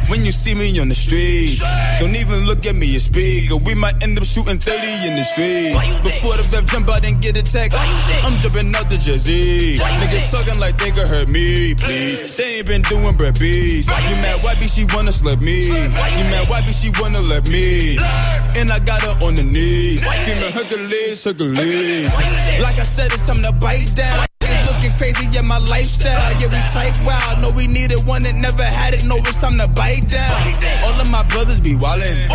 When you see me on the streets, don't even look at me and speak. Or we might end up shooting 30 in the streets. Before the rev jump out and get attacked, I'm jumping out the jersey. Niggas talking like they could hurt me, please. They ain't been doing bread beats. You mad why be she wanna slap me? You mad why be she wanna let me? And I got her on the knees, screaming Hercules, Hercules. Like I said, it's time to bite down. Looking crazy, yeah, my lifestyle. Yeah, we type wild. No, we needed one that never had it. No, it's time to bite down. All of my brothers be wildin'.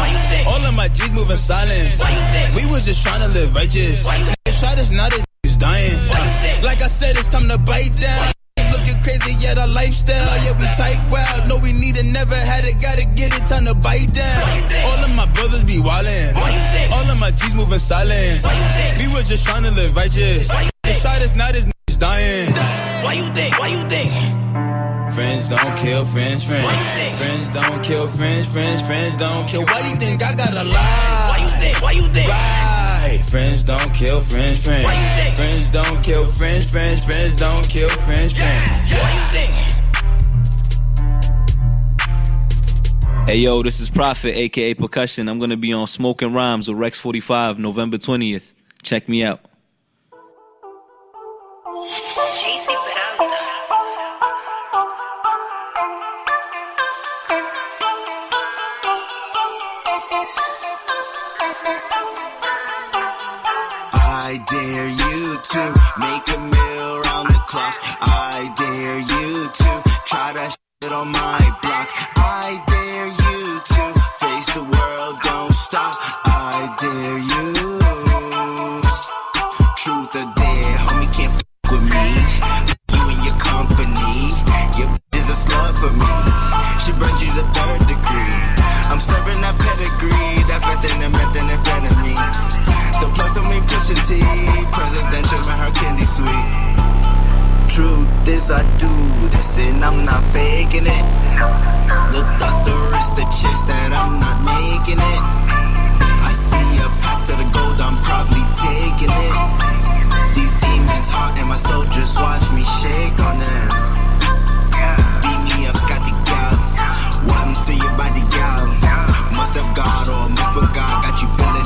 All of my G's moving silence. We was just trying to live righteous. Shot us, now this dying. Like I said, it's time to bite down. Looking crazy, yeah, the lifestyle. Yeah, we type wild. No, we need it, never had it, gotta get it, time to bite down. All of my brothers be wildin'. All of my G's moving silence. We was just trying to live righteous. Shot us, now this nigga's dying.
Why you think? Why you think?
Friends don't kill friends, friends. Friends don't kill friends, friends, friends don't kill. Why you think I gotta lie?
Why you think? Why you think?
Right. Friends don't kill friends, friends.
Why you think?
Friends don't kill friends, friends, friends don't kill friends, friends.
Why you think?
Hey yo, this is Prophet, aka Percussion. I'm gonna be on Smoking Rhymes with Rex 45 November 20th. Check me out.
I dare you to make a meal round the clock. I dare you to try that shit on my block. T, presidential, man, her candy sweet. Truth is, I do this and I'm not faking it. The doctor is the chest that I'm not making it. I see a path to the gold, I'm probably taking it. These demons hot and my soul just watch me shake on them. Beat me up, Scotty gal. One to your body, gal. Must have God or must forgot, got you feeling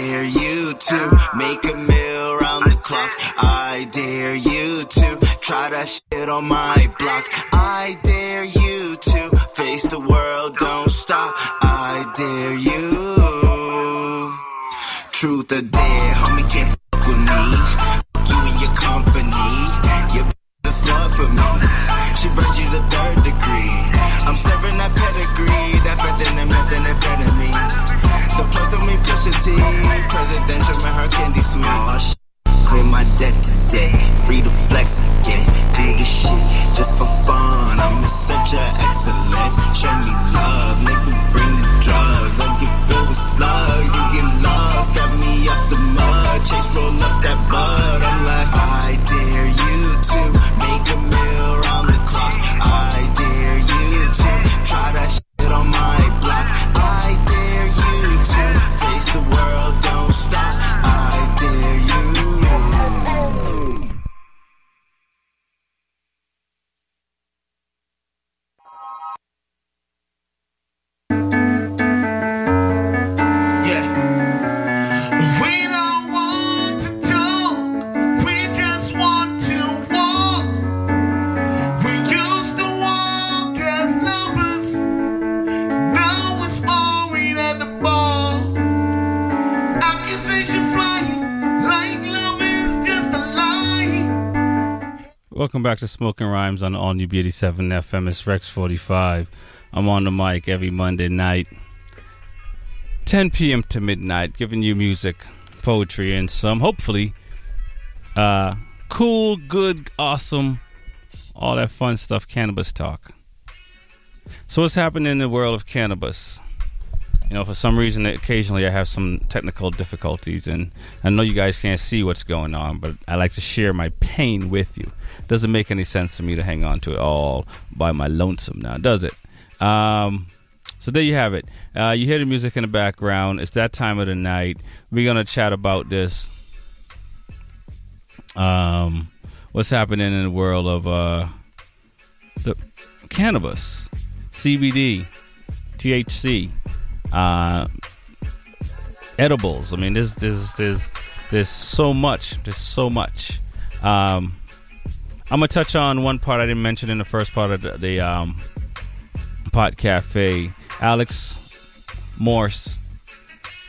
dare you to make a meal round the clock. I dare you to try that shit on my block. I dare you to face the world, don't stop. I dare you. Truth or dare, homie can't fuck with me. Fuck You and your company, your the slut for me. She burned you the third degree. I'm serving that pedigree, push presidential, man, her candy. Oh, Clear my debt today, free to flex again. Do this shit just for fun. I'm in search of excellence. Show me love, nigga, bring the drugs. I get filled with slugs, you get lost. Grab me off the mud, chase roll up that bud. I'm
Welcome back to Smoking Rhymes on All New B87 FM. It's Rex 45. I'm on the mic every Monday night, 10 p.m. to midnight, giving you music, poetry, and some hopefully uh, cool, good, awesome, all that fun stuff, cannabis talk. So, what's happening in the world of cannabis? You know, for some reason, occasionally I have some technical difficulties, and I know you guys can't see what's going on, but I like to share my pain with you. Doesn't make any sense for me to hang on to it all by my lonesome now, does it? Um, So there you have it. Uh, you hear the music in the background. It's that time of the night. We're gonna chat about this. Um, what's happening in the world of uh, the cannabis, CBD, THC, uh, edibles. I mean, there's there's there's there's so much. There's so much. Um, I'm gonna touch on one part I didn't mention in the first part of the, the um, Pot Cafe. Alex Morse,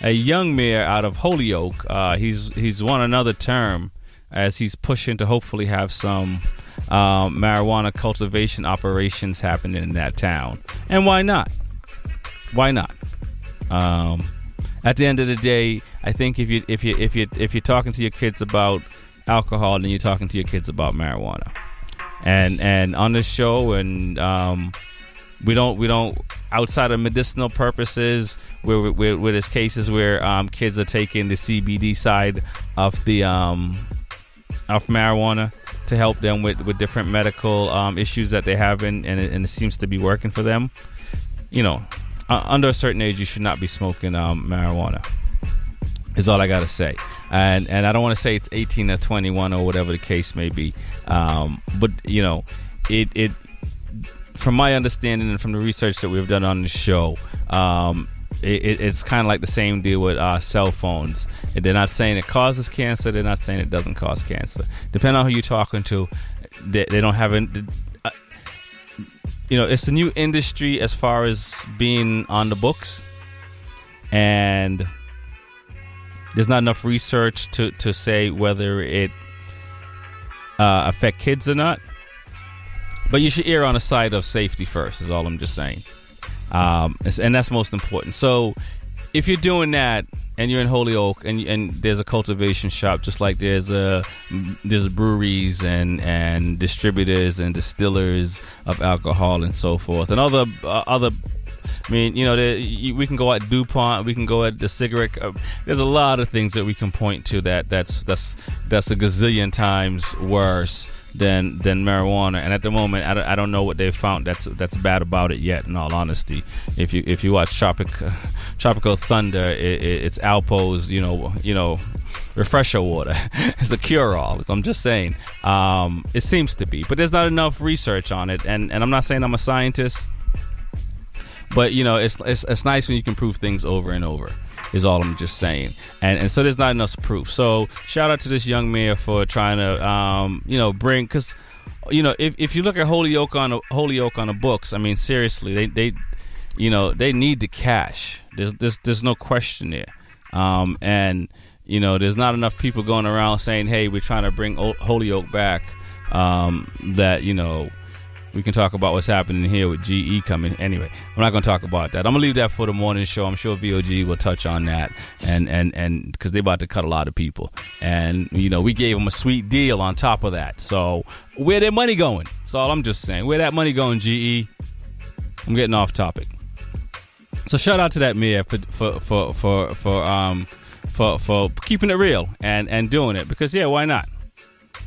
a young mayor out of Holyoke. Uh, he's he's won another term as he's pushing to hopefully have some um, marijuana cultivation operations happening in that town. And why not? Why not? Um, at the end of the day, I think if you if you if you if you're talking to your kids about alcohol, then you're talking to your kids about marijuana. And and on this show, and um, we don't we don't outside of medicinal purposes, where where there's cases where um, kids are taking the CBD side of the um, of marijuana to help them with, with different medical um, issues that they have, in, and, it, and it seems to be working for them. You know, uh, under a certain age, you should not be smoking um, marijuana. Is all I gotta say, and and I don't want to say it's 18 or 21 or whatever the case may be, um, but you know, it it from my understanding and from the research that we've done on the show, um, it, it, it's kind of like the same deal with uh, cell phones. They're not saying it causes cancer. They're not saying it doesn't cause cancer. Depending on who you're talking to, they, they don't have an. You know, it's a new industry as far as being on the books, and there's not enough research to to say whether it uh, affect kids or not. But you should err on the side of safety first. Is all I'm just saying, um, and that's most important. So, if you're doing that and you're in Holyoke and and there's a cultivation shop, just like there's a there's breweries and and distributors and distillers of alcohol and so forth, and other uh, other. I mean, you know, you, we can go at Dupont, we can go at the cigarette. Uh, there's a lot of things that we can point to that that's that's that's a gazillion times worse than than marijuana. And at the moment, I don't, I don't know what they've found that's that's bad about it yet. In all honesty, if you if you watch Tropic Tropical Thunder, it, it, it's Alpo's, you know, you know, refresher water. it's a cure all. I'm just saying. Um, it seems to be, but there's not enough research on it. And and I'm not saying I'm a scientist, but you know, it's it's, it's nice when you can prove things over and over is all I'm just saying. And and so there's not enough proof. So shout out to this young mayor for trying to um, you know bring because you know if, if you look at Holyoke on Holyoke on the books, I mean seriously they they you know they need the cash. There's there's there's no question there. Um, and you know there's not enough people going around saying hey we're trying to bring Holyoke back. Um, that you know we can talk about what's happening here with GE coming. Anyway, we're not going to talk about that. I'm going to leave that for the morning show. I'm sure VOG will touch on that, and and and because they're about to cut a lot of people, and you know we gave them a sweet deal on top of that. So where their money going? That's all I'm just saying. Where that money going, GE? I'm getting off topic. So shout out to that mayor for for for for, for um for for keeping it real and and doing it because yeah, why not?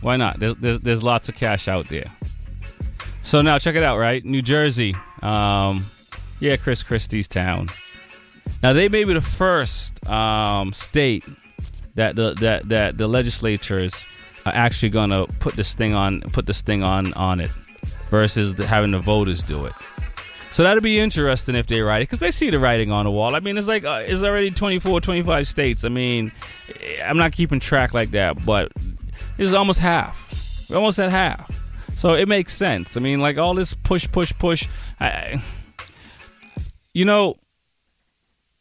Why not? There's there's, there's lots of cash out there. So now check it out, right? New Jersey. Um, yeah, Chris Christie's town. Now they may be the first um, state that the that that the legislatures are actually gonna put this thing on put this thing on on it versus the, having the voters do it. So that'll be interesting if they write it because they see the writing on the wall. I mean, it's like uh, it's already 24, 25 states. I mean, I'm not keeping track like that, but it's almost half. We're almost at half. So it makes sense. I mean, like all this push, push, push. I, you know,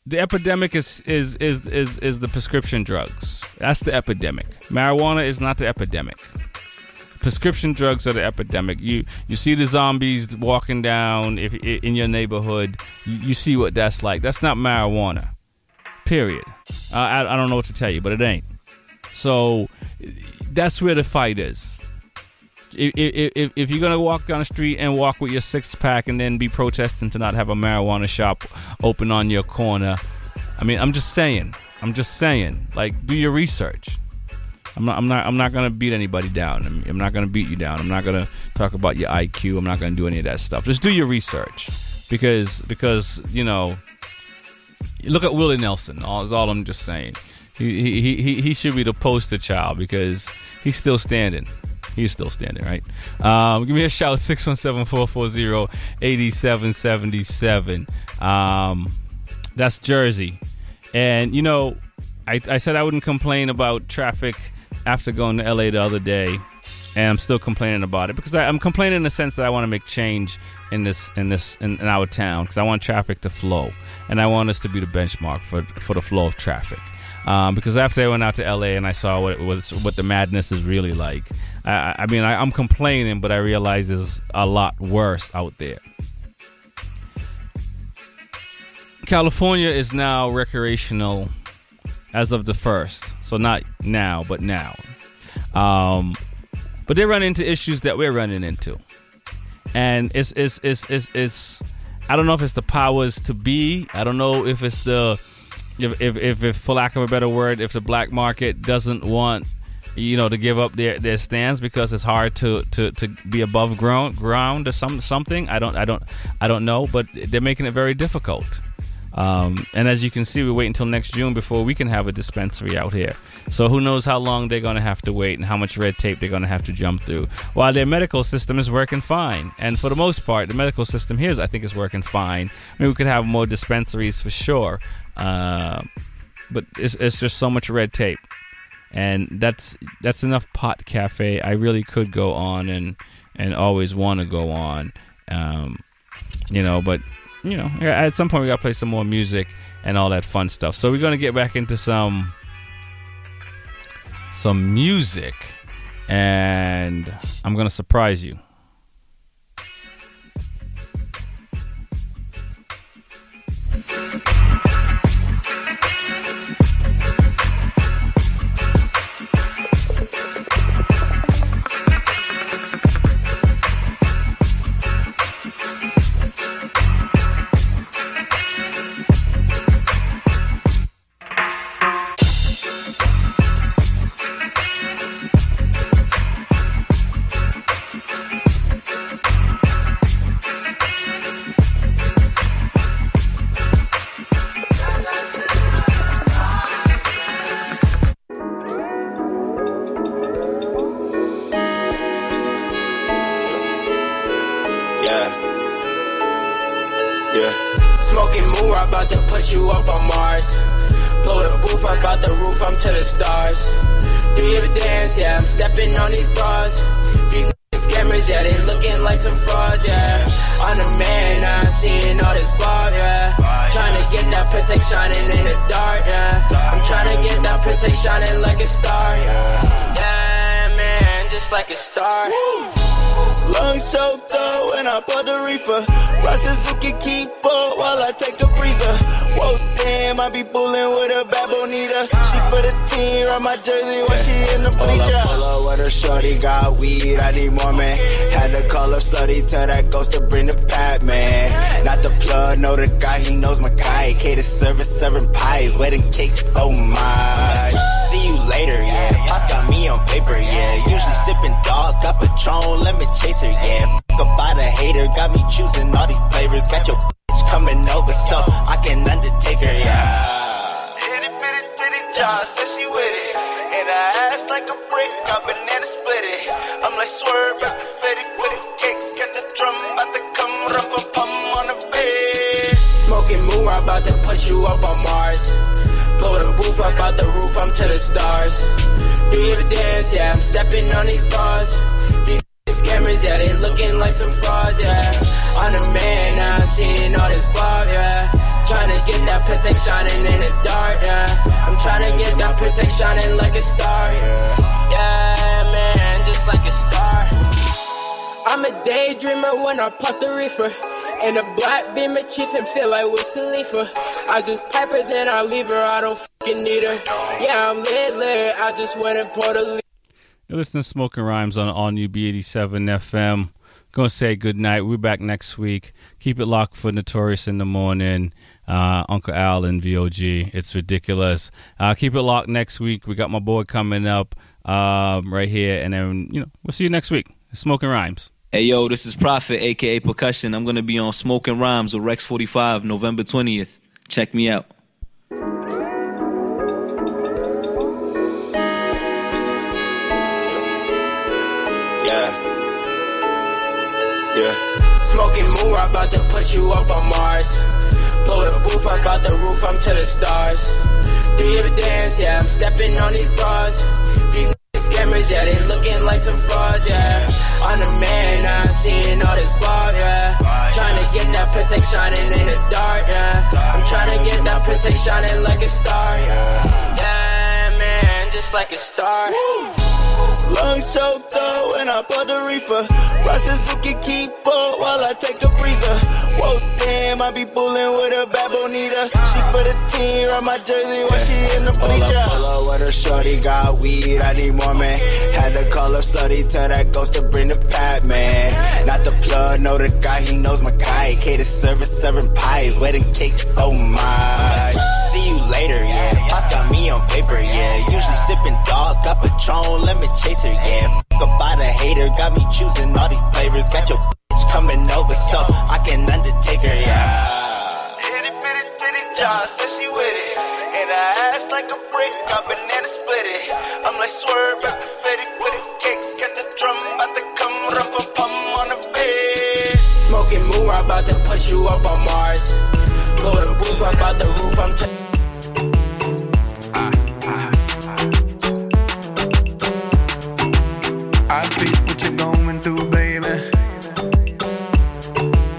the epidemic is, is is is is the prescription drugs. That's the epidemic. Marijuana is not the epidemic. Prescription drugs are the epidemic. You you see the zombies walking down if in your neighborhood. You, see what that's like. That's not marijuana. Period. Uh, I I don't know what to tell you, but it ain't. So that's where the fight is if, if, if you're gonna walk down the street and walk with your six pack and then be protesting to not have a marijuana shop open on your corner, I mean, I'm just saying. I'm just saying. Like, do your research. I'm not. I'm not. I'm not gonna beat anybody down. I'm, not gonna beat you down. I'm not gonna talk about your IQ. I'm not gonna do any of that stuff. Just do your research. because because you know, look at Willie Nelson. All is all I'm just saying. He, he he he should be the poster child because he's still standing. He's still standing, right? Um, give me a shout 617-440-8777. Um, that's Jersey. And you know, I, I said I wouldn't complain about traffic after going to LA the other day, and I'm still complaining about it because I, I'm complaining in the sense that I want to make change in this in this in, in our town because I want traffic to flow, and I want us to be the benchmark for for the flow of traffic. Um, because after I went out to LA and I saw what was, what the madness is really like. I, I mean, I, I'm complaining, but I realize there's a lot worse out there. California is now recreational as of the first. So not now, but now. Um, but they run into issues that we're running into, and it's it's it's it's, it's I don't know if it's the powers to be. I don't know if it's the if, if if if for lack of a better word, if the black market doesn't want you know to give up their their stands because it's hard to to to be above ground ground or some something. I don't I don't I don't know, but they're making it very difficult. Um, and as you can see, we wait until next June before we can have a dispensary out here. So who knows how long they're going to have to wait and how much red tape they're going to have to jump through. While their medical system is working fine, and for the most part, the medical system here, is, I think, is working fine. I mean, we could have more dispensaries for sure, uh, but it's, it's just so much red tape, and that's that's enough pot cafe. I really could go on and and always want to go on, um, you know, but you know, at some point we got to play some more music and all that fun stuff. So we're going to get back into some some music and I'm going to surprise you.
Cake, so oh much. I pop the reefer. And a black beamer chief and feel like Wiz Khalifa. I just pipe her, then I leave her. I don't fucking need her. Yeah, I'm lit, lit. I just went and poured a
You're listening to Smoking Rhymes on All New B87 FM. Gonna say good night. We're back next week. Keep it locked for Notorious in the morning. Uh, Uncle Al and VOG. It's ridiculous. Uh, keep it locked next week. We got my boy coming up um, right here, and then you know we'll see you next week. Smoking Rhymes.
Hey yo, this is Prophet, aka Percussion. I'm gonna be on Smoking Rhymes with Rex 45 November 20th. Check me out.
Yeah. Yeah. Smoking moon, I'm about to put you up on Mars. Blow the booth up out the roof, I'm to the stars. Do you dance? Yeah, I'm stepping on these bras. These niggas scammers, yeah, they looking like some frauds, yeah. I'm the man, I'm seeing all this bar, yeah. Trying to get that Patek shining in the dark, yeah. I'm trying to get that Patek shining like a star, yeah. Yeah, just like a star.
Lungs choked up and I bought the reefer. Russ's looking keep up while I take a breather. Whoa, damn, I be bullin' with a bad bonita. She for the team, run my jersey while she in the
Pull up,
bleacher.
pull up with her shorty, got weed, I need more, man. Had to call her slutty, tell that ghost to bring the pat, man. Not the plug, know the guy, he knows my guy. Cater service, serving pies, wedding cake so much. See you later, yeah. Pops got me on paper, yeah. Usually sipping dog, got Patron, lemon chaser, yeah. Fuck about a hater, got me choosing all these flavors. Got your bitch coming over, so I can undertake her, yeah.
Itty bitty titty said she with it. And I ass like a brick, got banana split it. I'm like swerve at the fetty with it. Kicks, got the drum, about to come, rum pum
moon, I'm about to put you up on Mars. Blow the roof up out the roof, I'm to
I peep what you're going through, baby.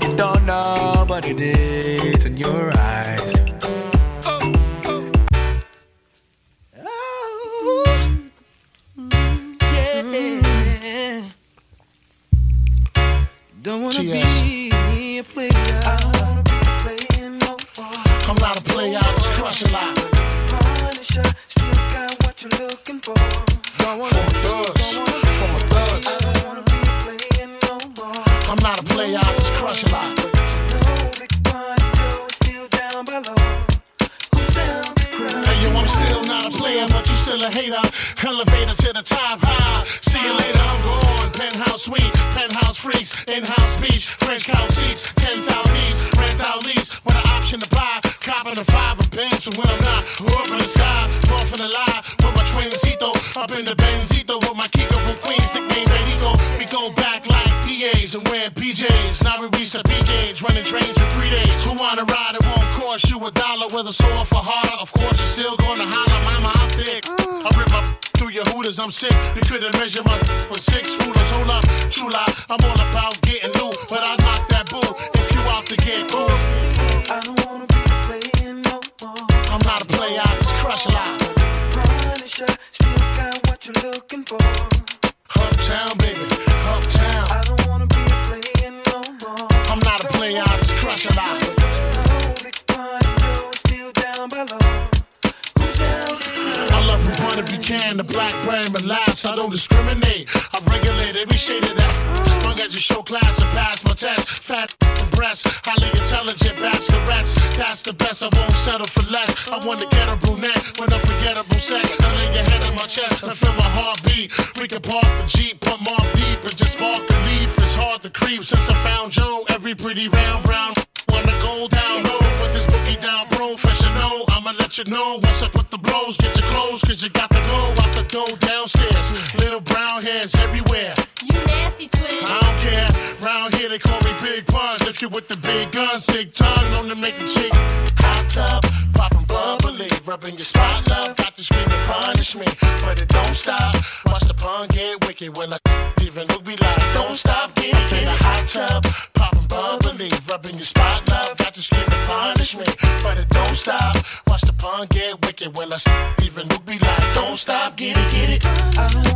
You don't know is
a.
Elevator to the top, high. See you later, I'm gone. Penthouse suite, penthouse freaks, in-house beach, French couch seats, 10,000 east, rent out lease, with an option to buy. Copping a five of bands from when I'm not. Up in the sky, off in the lie, with my twincito, up in the Benzito, with my Kiko from Queens, nickname Perico. We go back like DAs and wearing PJs. Now we reach the P gauge, running trains for three days. Who wanna ride? It won't cost you a dollar, whether sore for harder. Hooters, I'm sick. You couldn't measure my with six rulers. Hold up, true lie. I'm all about getting loot, you the black brain, last I don't discriminate. I regulate every shade of that. Long as you show class and pass my test. Fat breasts, highly intelligent bachelorettes. That's the best, I won't settle for less. I want to get a brunette with unforgettable sex. I lay your head on my chest and feel my heartbeat. We can park the Jeep, pump more deep, and just spark the leaf. It's hard to creep since I found Joe. Every pretty round brown wanna go down low. Put this bookie down professional. I'ma let you know once I put the blows. Get your clothes, cause you got to go out the door downstairs. Little brown hairs everywhere.
You nasty twin.
I don't care. Round here they call me Big Puns. Lift you with the big guns, big tongue, known to make a chick hot tub, popping bubbly, rubbing your spot love. Got to scream and punish me, but it don't stop. Watch the pun get wicked when I even look be like, don't stop, get it in a hot tub, popping bubbly, rubbing your spot love. Got to scream and punish me, but it don't stop. Watch the pun get wicked when I don't stop, get it, get it. I